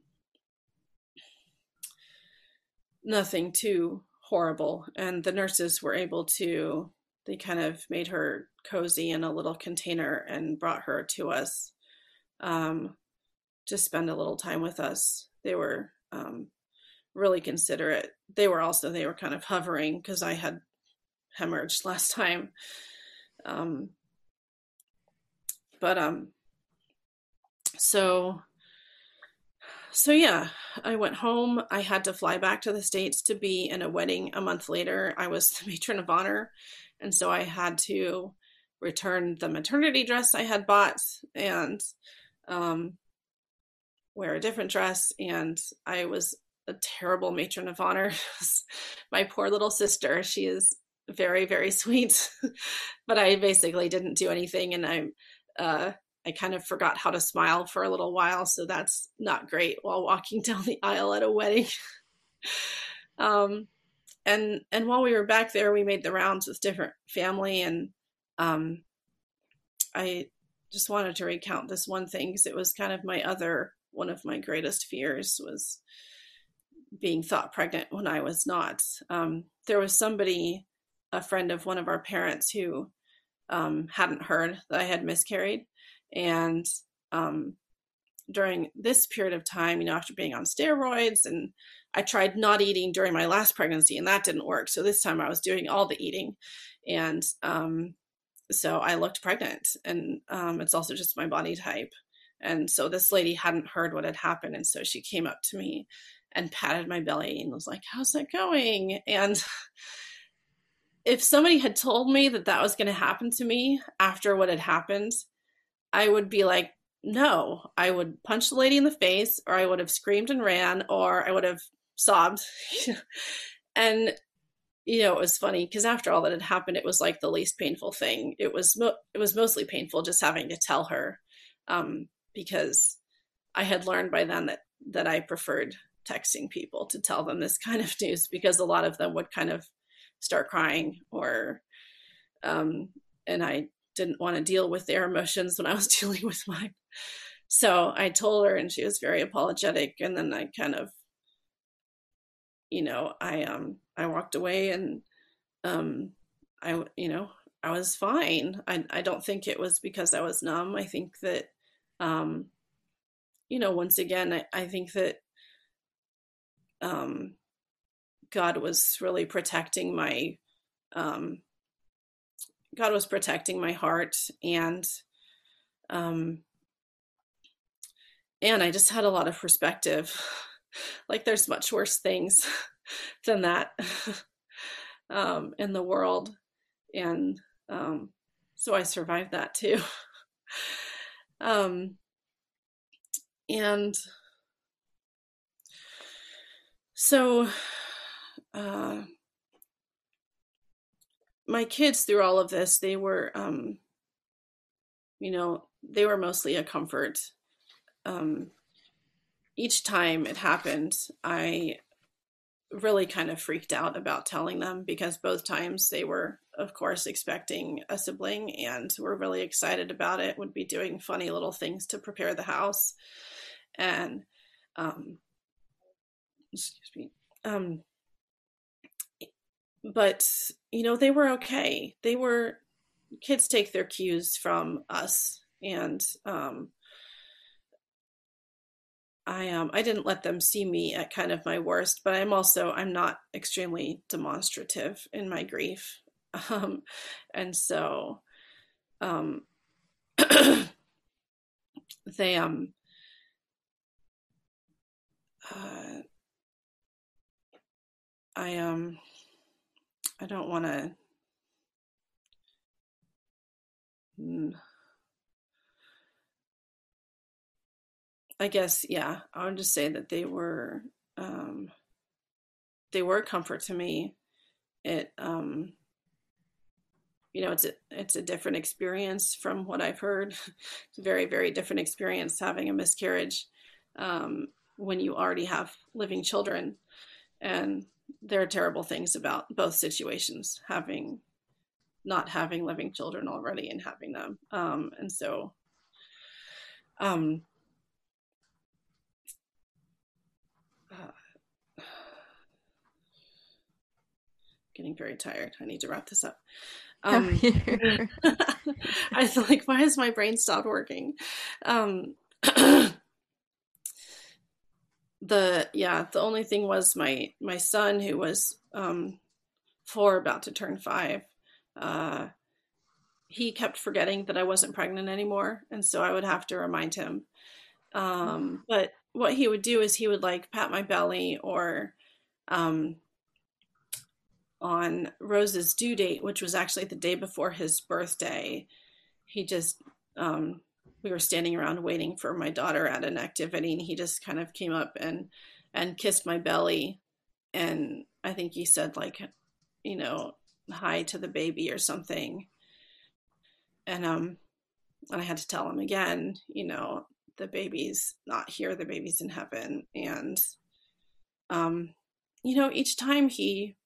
nothing too horrible. And the nurses were able to, they kind of made her cozy in a little container and brought her to us um, to spend a little time with us. They were um, really considerate. They were also, they were kind of hovering because I had hemorrhaged last time. Um, but um so so yeah i went home. I had to fly back to the states to be in a wedding a month later. I was the matron of honor and so i had to return the maternity dress i had bought and um, wear a different dress and i was a terrible matron of honor. My poor little sister she is very very sweet but i basically didn't do anything and i'm uh, I kind of forgot how to smile for a little while, so that's not great while walking down the aisle at a wedding. um, and and while we were back there, we made the rounds with different family, and um, I just wanted to recount this one thing because it was kind of my other one of my greatest fears was being thought pregnant when I was not. Um, there was somebody, a friend of one of our parents, who um, hadn't heard that I had miscarried. And um, during this period of time, you know, after being on steroids, and I tried not eating during my last pregnancy, and that didn't work. So this time I was doing all the eating. And um, so I looked pregnant, and um, it's also just my body type. And so this lady hadn't heard what had happened. And so she came up to me and patted my belly and was like, How's that going? And if somebody had told me that that was going to happen to me after what had happened, I would be like, no, I would punch the lady in the face, or I would have screamed and ran, or I would have sobbed. and you know, it was funny because after all that had happened, it was like the least painful thing. It was mo- it was mostly painful just having to tell her, um, because I had learned by then that that I preferred texting people to tell them this kind of news because a lot of them would kind of start crying or um, and I didn't want to deal with their emotions when I was dealing with mine. So I told her and she was very apologetic and then I kind of you know, I um I walked away and um I you know, I was fine. I I don't think it was because I was numb. I think that um you know, once again, I, I think that um God was really protecting my um, God was protecting my heart and um, and I just had a lot of perspective. like there's much worse things than that um, in the world, and um, so I survived that too. um, and so uh, my kids through all of this, they were, um, you know, they were mostly a comfort. Um, each time it happened, I really kind of freaked out about telling them because both times they were, of course, expecting a sibling and were really excited about it, would be doing funny little things to prepare the house. And, um, excuse me, um, but you know they were okay. They were kids take their cues from us and um i um i didn't let them see me at kind of my worst but i'm also i'm not extremely demonstrative in my grief. Um and so um they um uh, i um I don't want to. Hmm. I guess, yeah, I would just say that they were, um, they were a comfort to me. It, um, you know, it's a, it's a different experience from what I've heard. It's a very, very different experience having a miscarriage um, when you already have living children. And there are terrible things about both situations having not having living children already and having them. Um, and so um, uh, getting very tired. I need to wrap this up. Um, i feel like why has my brain stopped working? Um, the yeah the only thing was my my son who was um four about to turn five uh he kept forgetting that i wasn't pregnant anymore and so i would have to remind him. Um but what he would do is he would like pat my belly or um on rose's due date which was actually the day before his birthday he just um we were standing around waiting for my daughter at an activity and he just kind of came up and and kissed my belly. And i think he said like you know hi to the baby or something. And um and i had to tell him again you know the baby's not here the baby's in heaven. And um you know each time he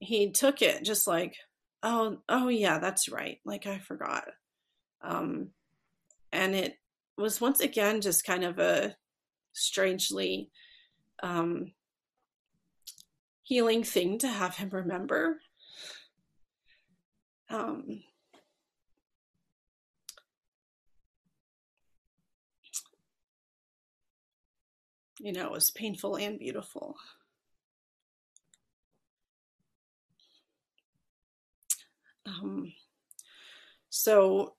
he took it just like oh oh yeah that's right. Like i forgot. Um and it was once again just kind of a strangely um, healing thing to have him remember. Um, you know, it was painful and beautiful. Um, so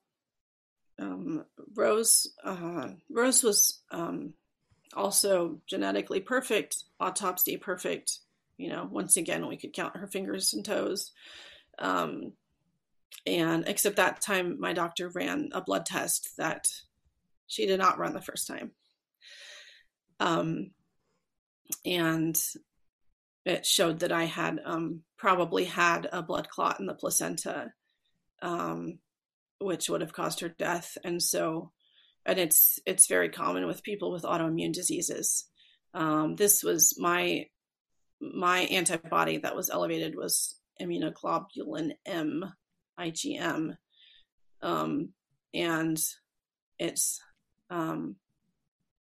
um, Rose uh, Rose was um, also genetically perfect, autopsy perfect. You know, once again, we could count her fingers and toes. Um, and except that time, my doctor ran a blood test that she did not run the first time. Um, and it showed that I had um, probably had a blood clot in the placenta, um, which would have caused her death. And so, and it's it's very common with people with autoimmune diseases. Um, this was my my antibody that was elevated was immunoglobulin M, IgM, um, and it's um,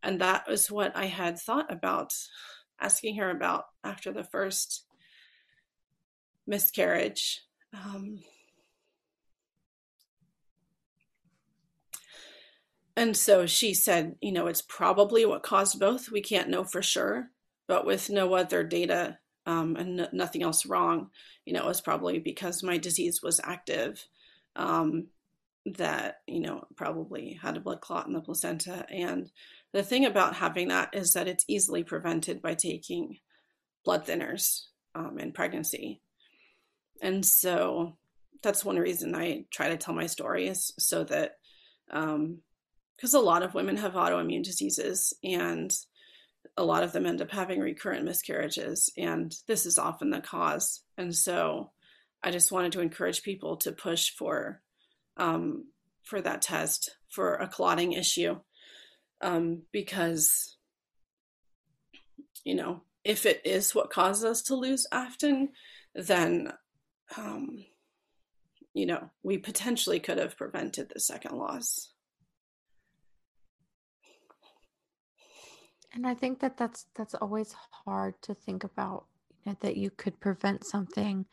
and that was what I had thought about asking her about after the first miscarriage. Um, and so she said, you know, it's probably what caused both. We can't know for sure, but with no other data um, and nothing else wrong, you know, it was probably because my disease was active. Um, that you know probably had a blood clot in the placenta and the thing about having that is that it's easily prevented by taking blood thinners um, in pregnancy. And so that's one reason I try to tell my story is so that, because a lot of women have autoimmune diseases and a lot of them end up having recurrent miscarriages, and this is often the cause. And so I just wanted to encourage people to push for um, for that test for a clotting issue um, because you know if it is what causes us to lose often then um, you know we potentially could have prevented the second loss
and i think that that's that's always hard to think about you know, that you could prevent something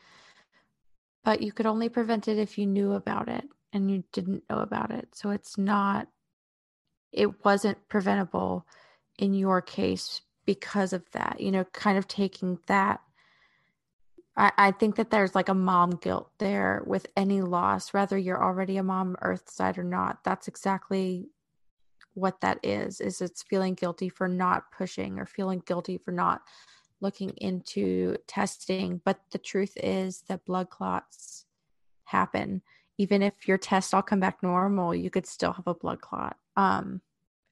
but you could only prevent it if you knew about it and you didn't know about it. So it's not it wasn't preventable in your case because of that you know kind of taking that. I, I think that there's like a mom guilt there with any loss whether you're already a mom earth side or not. That's exactly what that is is it's feeling guilty for not pushing or feeling guilty for not looking into testing but the truth is that blood clots happen even if your tests all come back normal you could still have a blood clot um,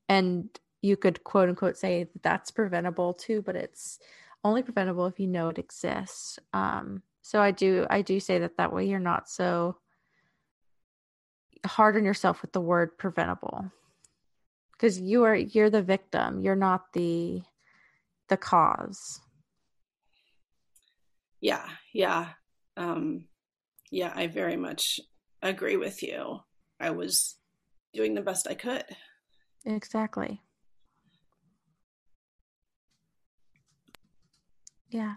and you could quote unquote say that that's preventable too, but it's only preventable if you know it exists. Um, so I do I do say that that way you're not so hard on yourself with the word preventable because you are you're the victim you're not the the cause
yeah yeah um yeah i very much agree with you i was doing the best I could.
Exactly. Yeah.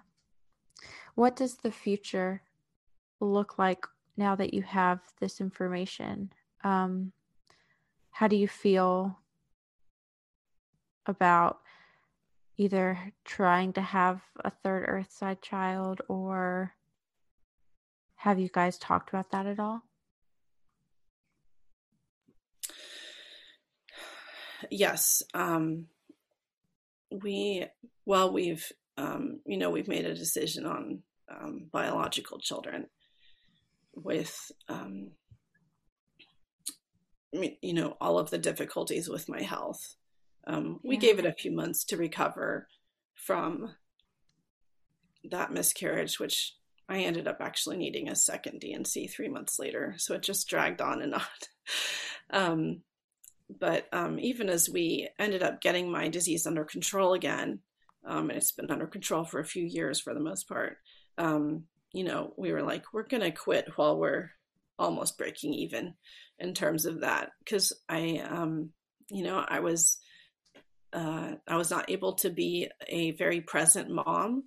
What does the future look like now that you have this information? Um, how do you feel about either trying to have a third Earthside child or have you guys talked about that at all?
yes, um, we well, we've um, you know we've made a decision on um, biological children with um, you know all of the difficulties with my health. Um, we yeah. gave it a few months to recover from that miscarriage, which I ended up actually needing a second D&C three months later. So it just dragged on and on. um, but um, even as we ended up getting my disease under control again, um, and it's been under control for a few years for the most part, um, you know, we were like, we're going to quit while we're almost breaking even in terms of that. Because I, um, you know, I was. Uh, I was not able to be a very present mom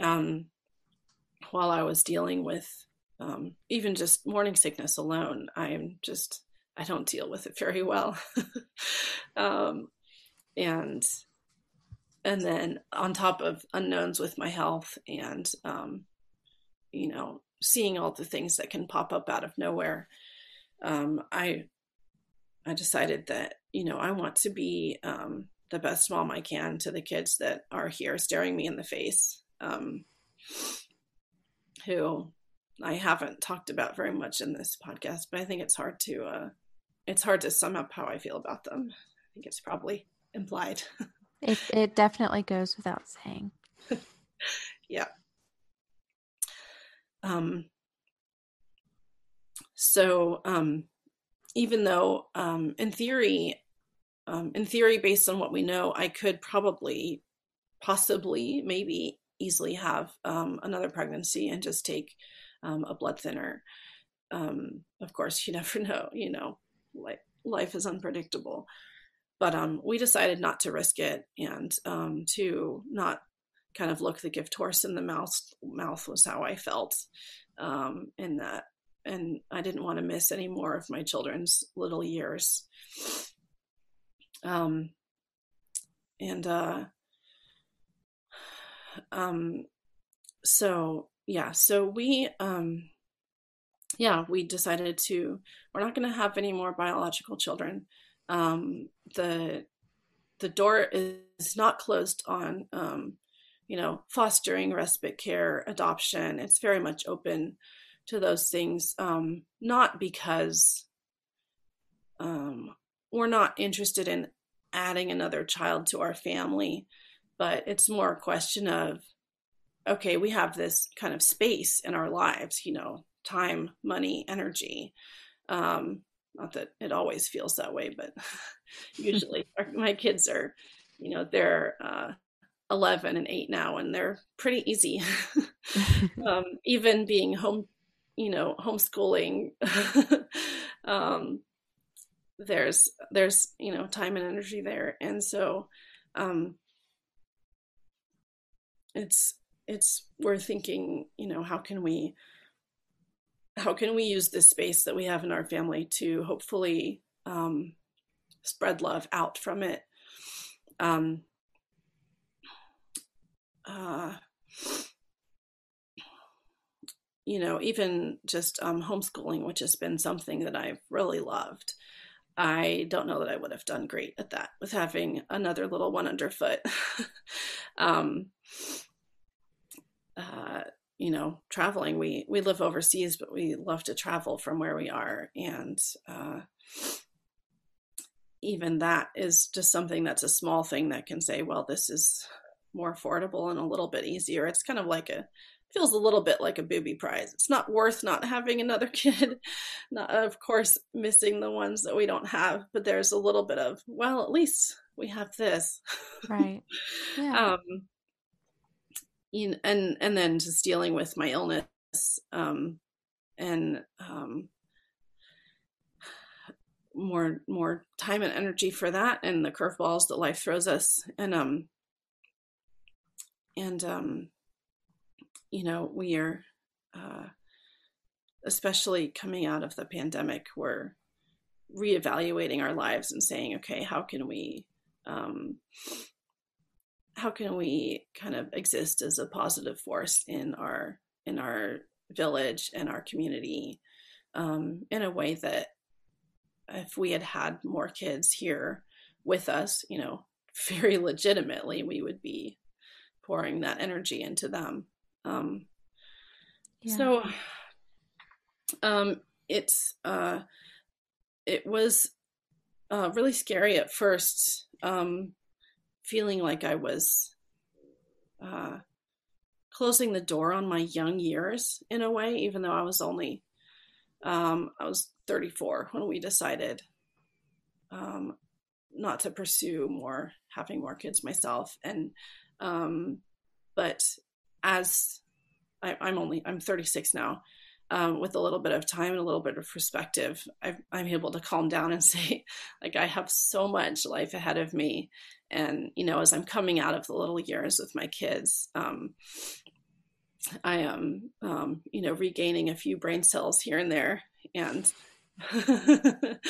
um, while I was dealing with um, even just morning sickness alone. I'm just I don't deal with it very well. um, and and then on top of unknowns with my health and um, you know seeing all the things that can pop up out of nowhere um, i i decided that you know i want to be um, the best mom i can to the kids that are here staring me in the face um, who i haven't talked about very much in this podcast but i think it's hard to uh, it's hard to sum up how i feel about them i think it's probably implied
It it definitely goes without saying.
yeah. Um so um even though um in theory um in theory based on what we know I could probably possibly maybe easily have um another pregnancy and just take um a blood thinner. Um of course you never know, you know, like life is unpredictable but um, we decided not to risk it and um, to not kind of look the gift horse in the mouth. Mouth was how I felt in that, and I didn't want to miss any more of my children's little years. Um, and uh, um, so yeah, so we um, yeah we decided to we're not going to have any more biological children. Um, the the door is not closed on um, you know fostering respite care adoption. It's very much open to those things um, not because um, we're not interested in adding another child to our family but it's more a question of okay we have this kind of space in our lives you know time money energy um, not that it always feels that way, but usually my kids are, you know, they're uh, 11 and 8 now, and they're pretty easy. um, even being home, you know, homeschooling, um, there's there's you know time and energy there, and so um, it's it's we're thinking, you know, how can we how can we use this space that we have in our family to hopefully um, spread love out from it? Um, uh, you know even just um, homeschooling which has been something that i've really loved i don't know that i would have done great at that with having another little one underfoot. Um, uh, you know traveling we we live overseas but we love to travel from where we are. And uh, even that is just something that's a small thing that can say well this is more affordable and a little bit easier. It's kind of like a feels a little bit like a booby prize. It's not worth not having another kid. Not of course missing the ones that we don't have but there's a little bit of well at least we have this.
Right. Yeah. um
you know, and and then just dealing with my illness um, and um, more more time and energy for that and the curveballs that life throws us. And um and um you know we are uh especially coming out of the pandemic we're reevaluating our lives and saying okay how can we um how can we kind of exist as a positive force in our in our village and our community um, in a way that if we had had more kids here with us you know very legitimately we would be pouring that energy into them um, yeah. so um, it's uh, it was uh, really scary at first um, feeling like I was uh, closing the door on my young years in a way, even though I was only um, I was 34 when we decided um, not to pursue more having more kids myself, and um, but as I, I'm only I'm 36 now, um, with a little bit of time and a little bit of perspective, i am able to calm down and say, like, I have so much life ahead of me. And, you know, as I'm coming out of the little years with my kids, um, I am, um, you know, regaining a few brain cells here and there. And,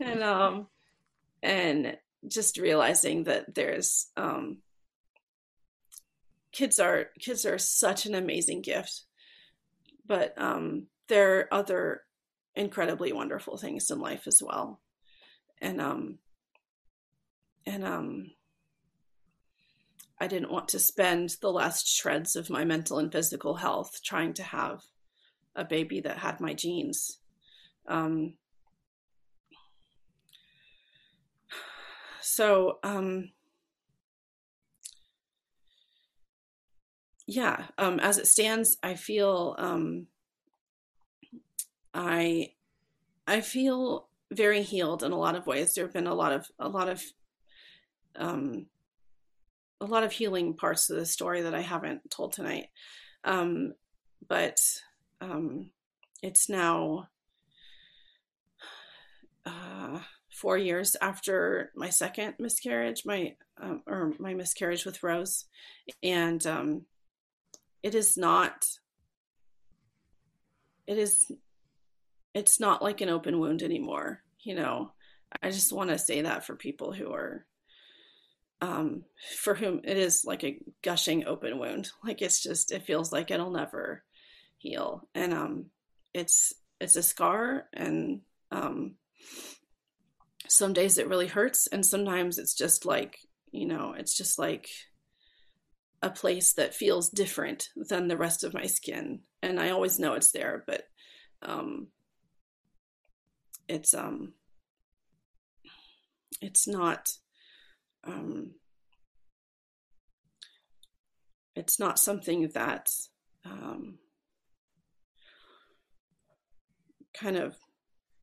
and, um, and just realizing that there's, um, kids are kids are such an amazing gift but um, there are other incredibly wonderful things in life as well and um and um I didn't want to spend the last shreds of my mental and physical health trying to have a baby that had my genes. Um, so, um, yeah, um, as it stands, I feel um, I I feel very healed in a lot of ways. There have been a lot of a lot of um, a lot of healing parts of the story that I haven't told tonight. Um, but um, it's now uh, four years after my second miscarriage, my um, or my miscarriage with Rose, and um, it is not. It is. It's not like an open wound anymore. You know, I just want to say that for people who are um, for whom it is like a gushing open wound. Like it's just, it feels like it'll never heal. And um, it's, it's a scar and um, some days it really hurts. And sometimes it's just like, you know, it's just like a place that feels different than the rest of my skin. And I always know it's there, but um, it's, um, it's not um, it's not something that um, kind of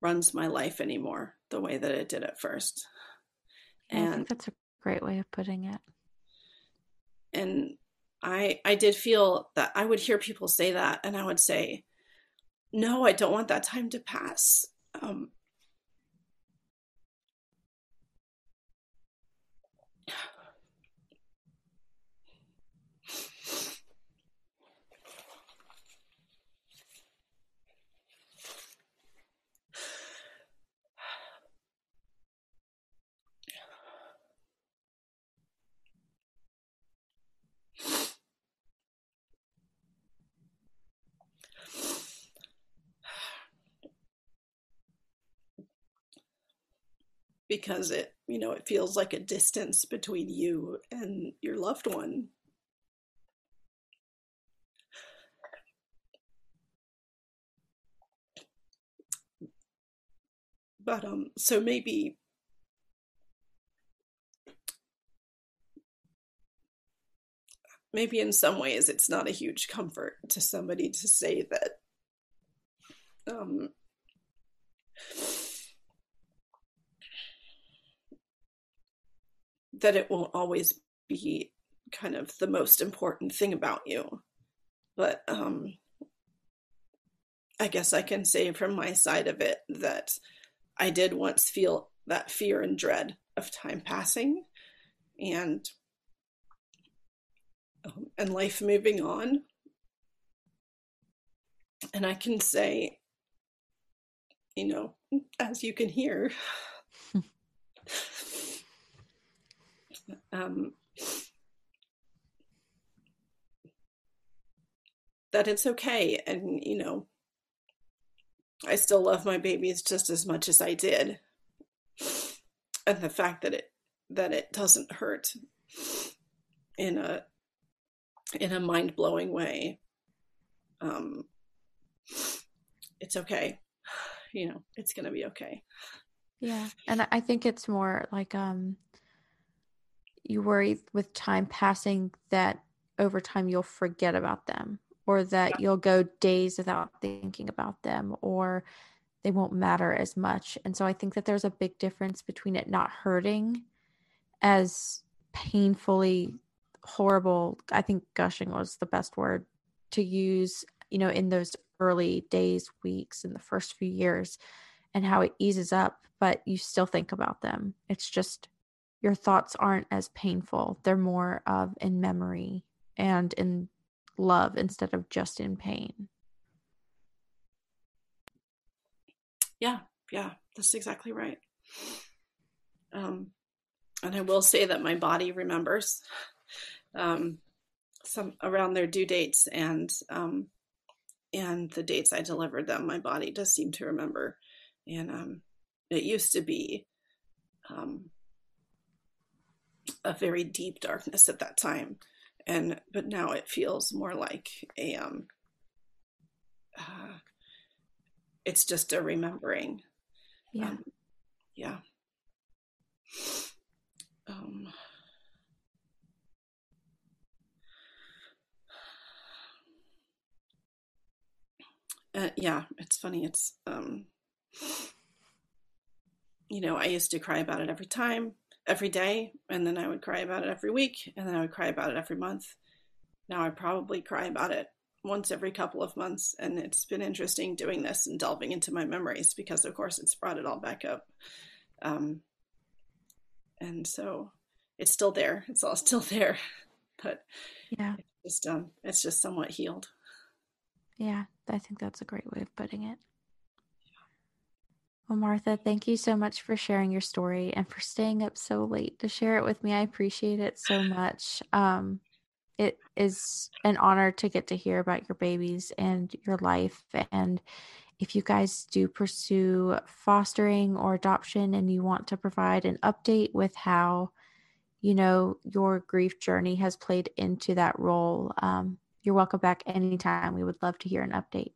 runs my life anymore the way that it did at first.
And that's a great way of putting it.
And I I did feel that I would hear people say that, and I would say, "No, I don't want that time to pass." Um, because it you know it feels like a distance between you and your loved one. But um so maybe maybe in some ways it's not a huge comfort to somebody to say that um that it won't always be kind of the most important thing about you. But um, I guess I can say from my side of it that I did once feel that fear and dread of time passing and um, and life moving on. And I can say, you know, as you can hear, um, that it's okay. And you know i still love my babies just as much as i did. And the fact that it that it doesn't hurt in a in a mind-blowing way um it's okay. You know it's gonna be okay.
Yeah. And i think it's more like um you worry with time passing that over time you'll forget about them or that you'll go days without thinking about them or they won't matter as much. And so I think that there's a big difference between it not hurting as painfully horrible. I think gushing was the best word to use, you know, in those early days, weeks, in the first few years, and how it eases up, but you still think about them. It's just your thoughts aren't as painful. They're more of in memory and in love instead of just in pain.
Yeah, yeah, that's exactly right. Um, and I will say that my body remembers. Um, some around their due dates and um, and the dates I delivered them. My body does seem to remember, and um, it used to be um, a very deep darkness at that time, and but now it feels more like a um, uh, it's just a remembering.
Yeah. Um,
yeah. Um, uh, yeah, it's funny. It's, um, you know, I used to cry about it every time, every day, and then I would cry about it every week, and then I would cry about it every month. Now I probably cry about it once every couple of months, and it's been interesting doing this and delving into my memories because, of course, it's brought it all back up. Um, and so it's still there. It's all still there, but
yeah,
it's just um, it's just somewhat healed.
Yeah, I think that's a great way of putting it. Well, Martha, thank you so much for sharing your story and for staying up so late to share it with me. I appreciate it so much. Um, it is an honor to get to hear about your babies and your life. And if you guys do pursue fostering or adoption and you want to provide an update with how, you know, your grief journey has played into that role, um, you're welcome back anytime. We would love to hear an update.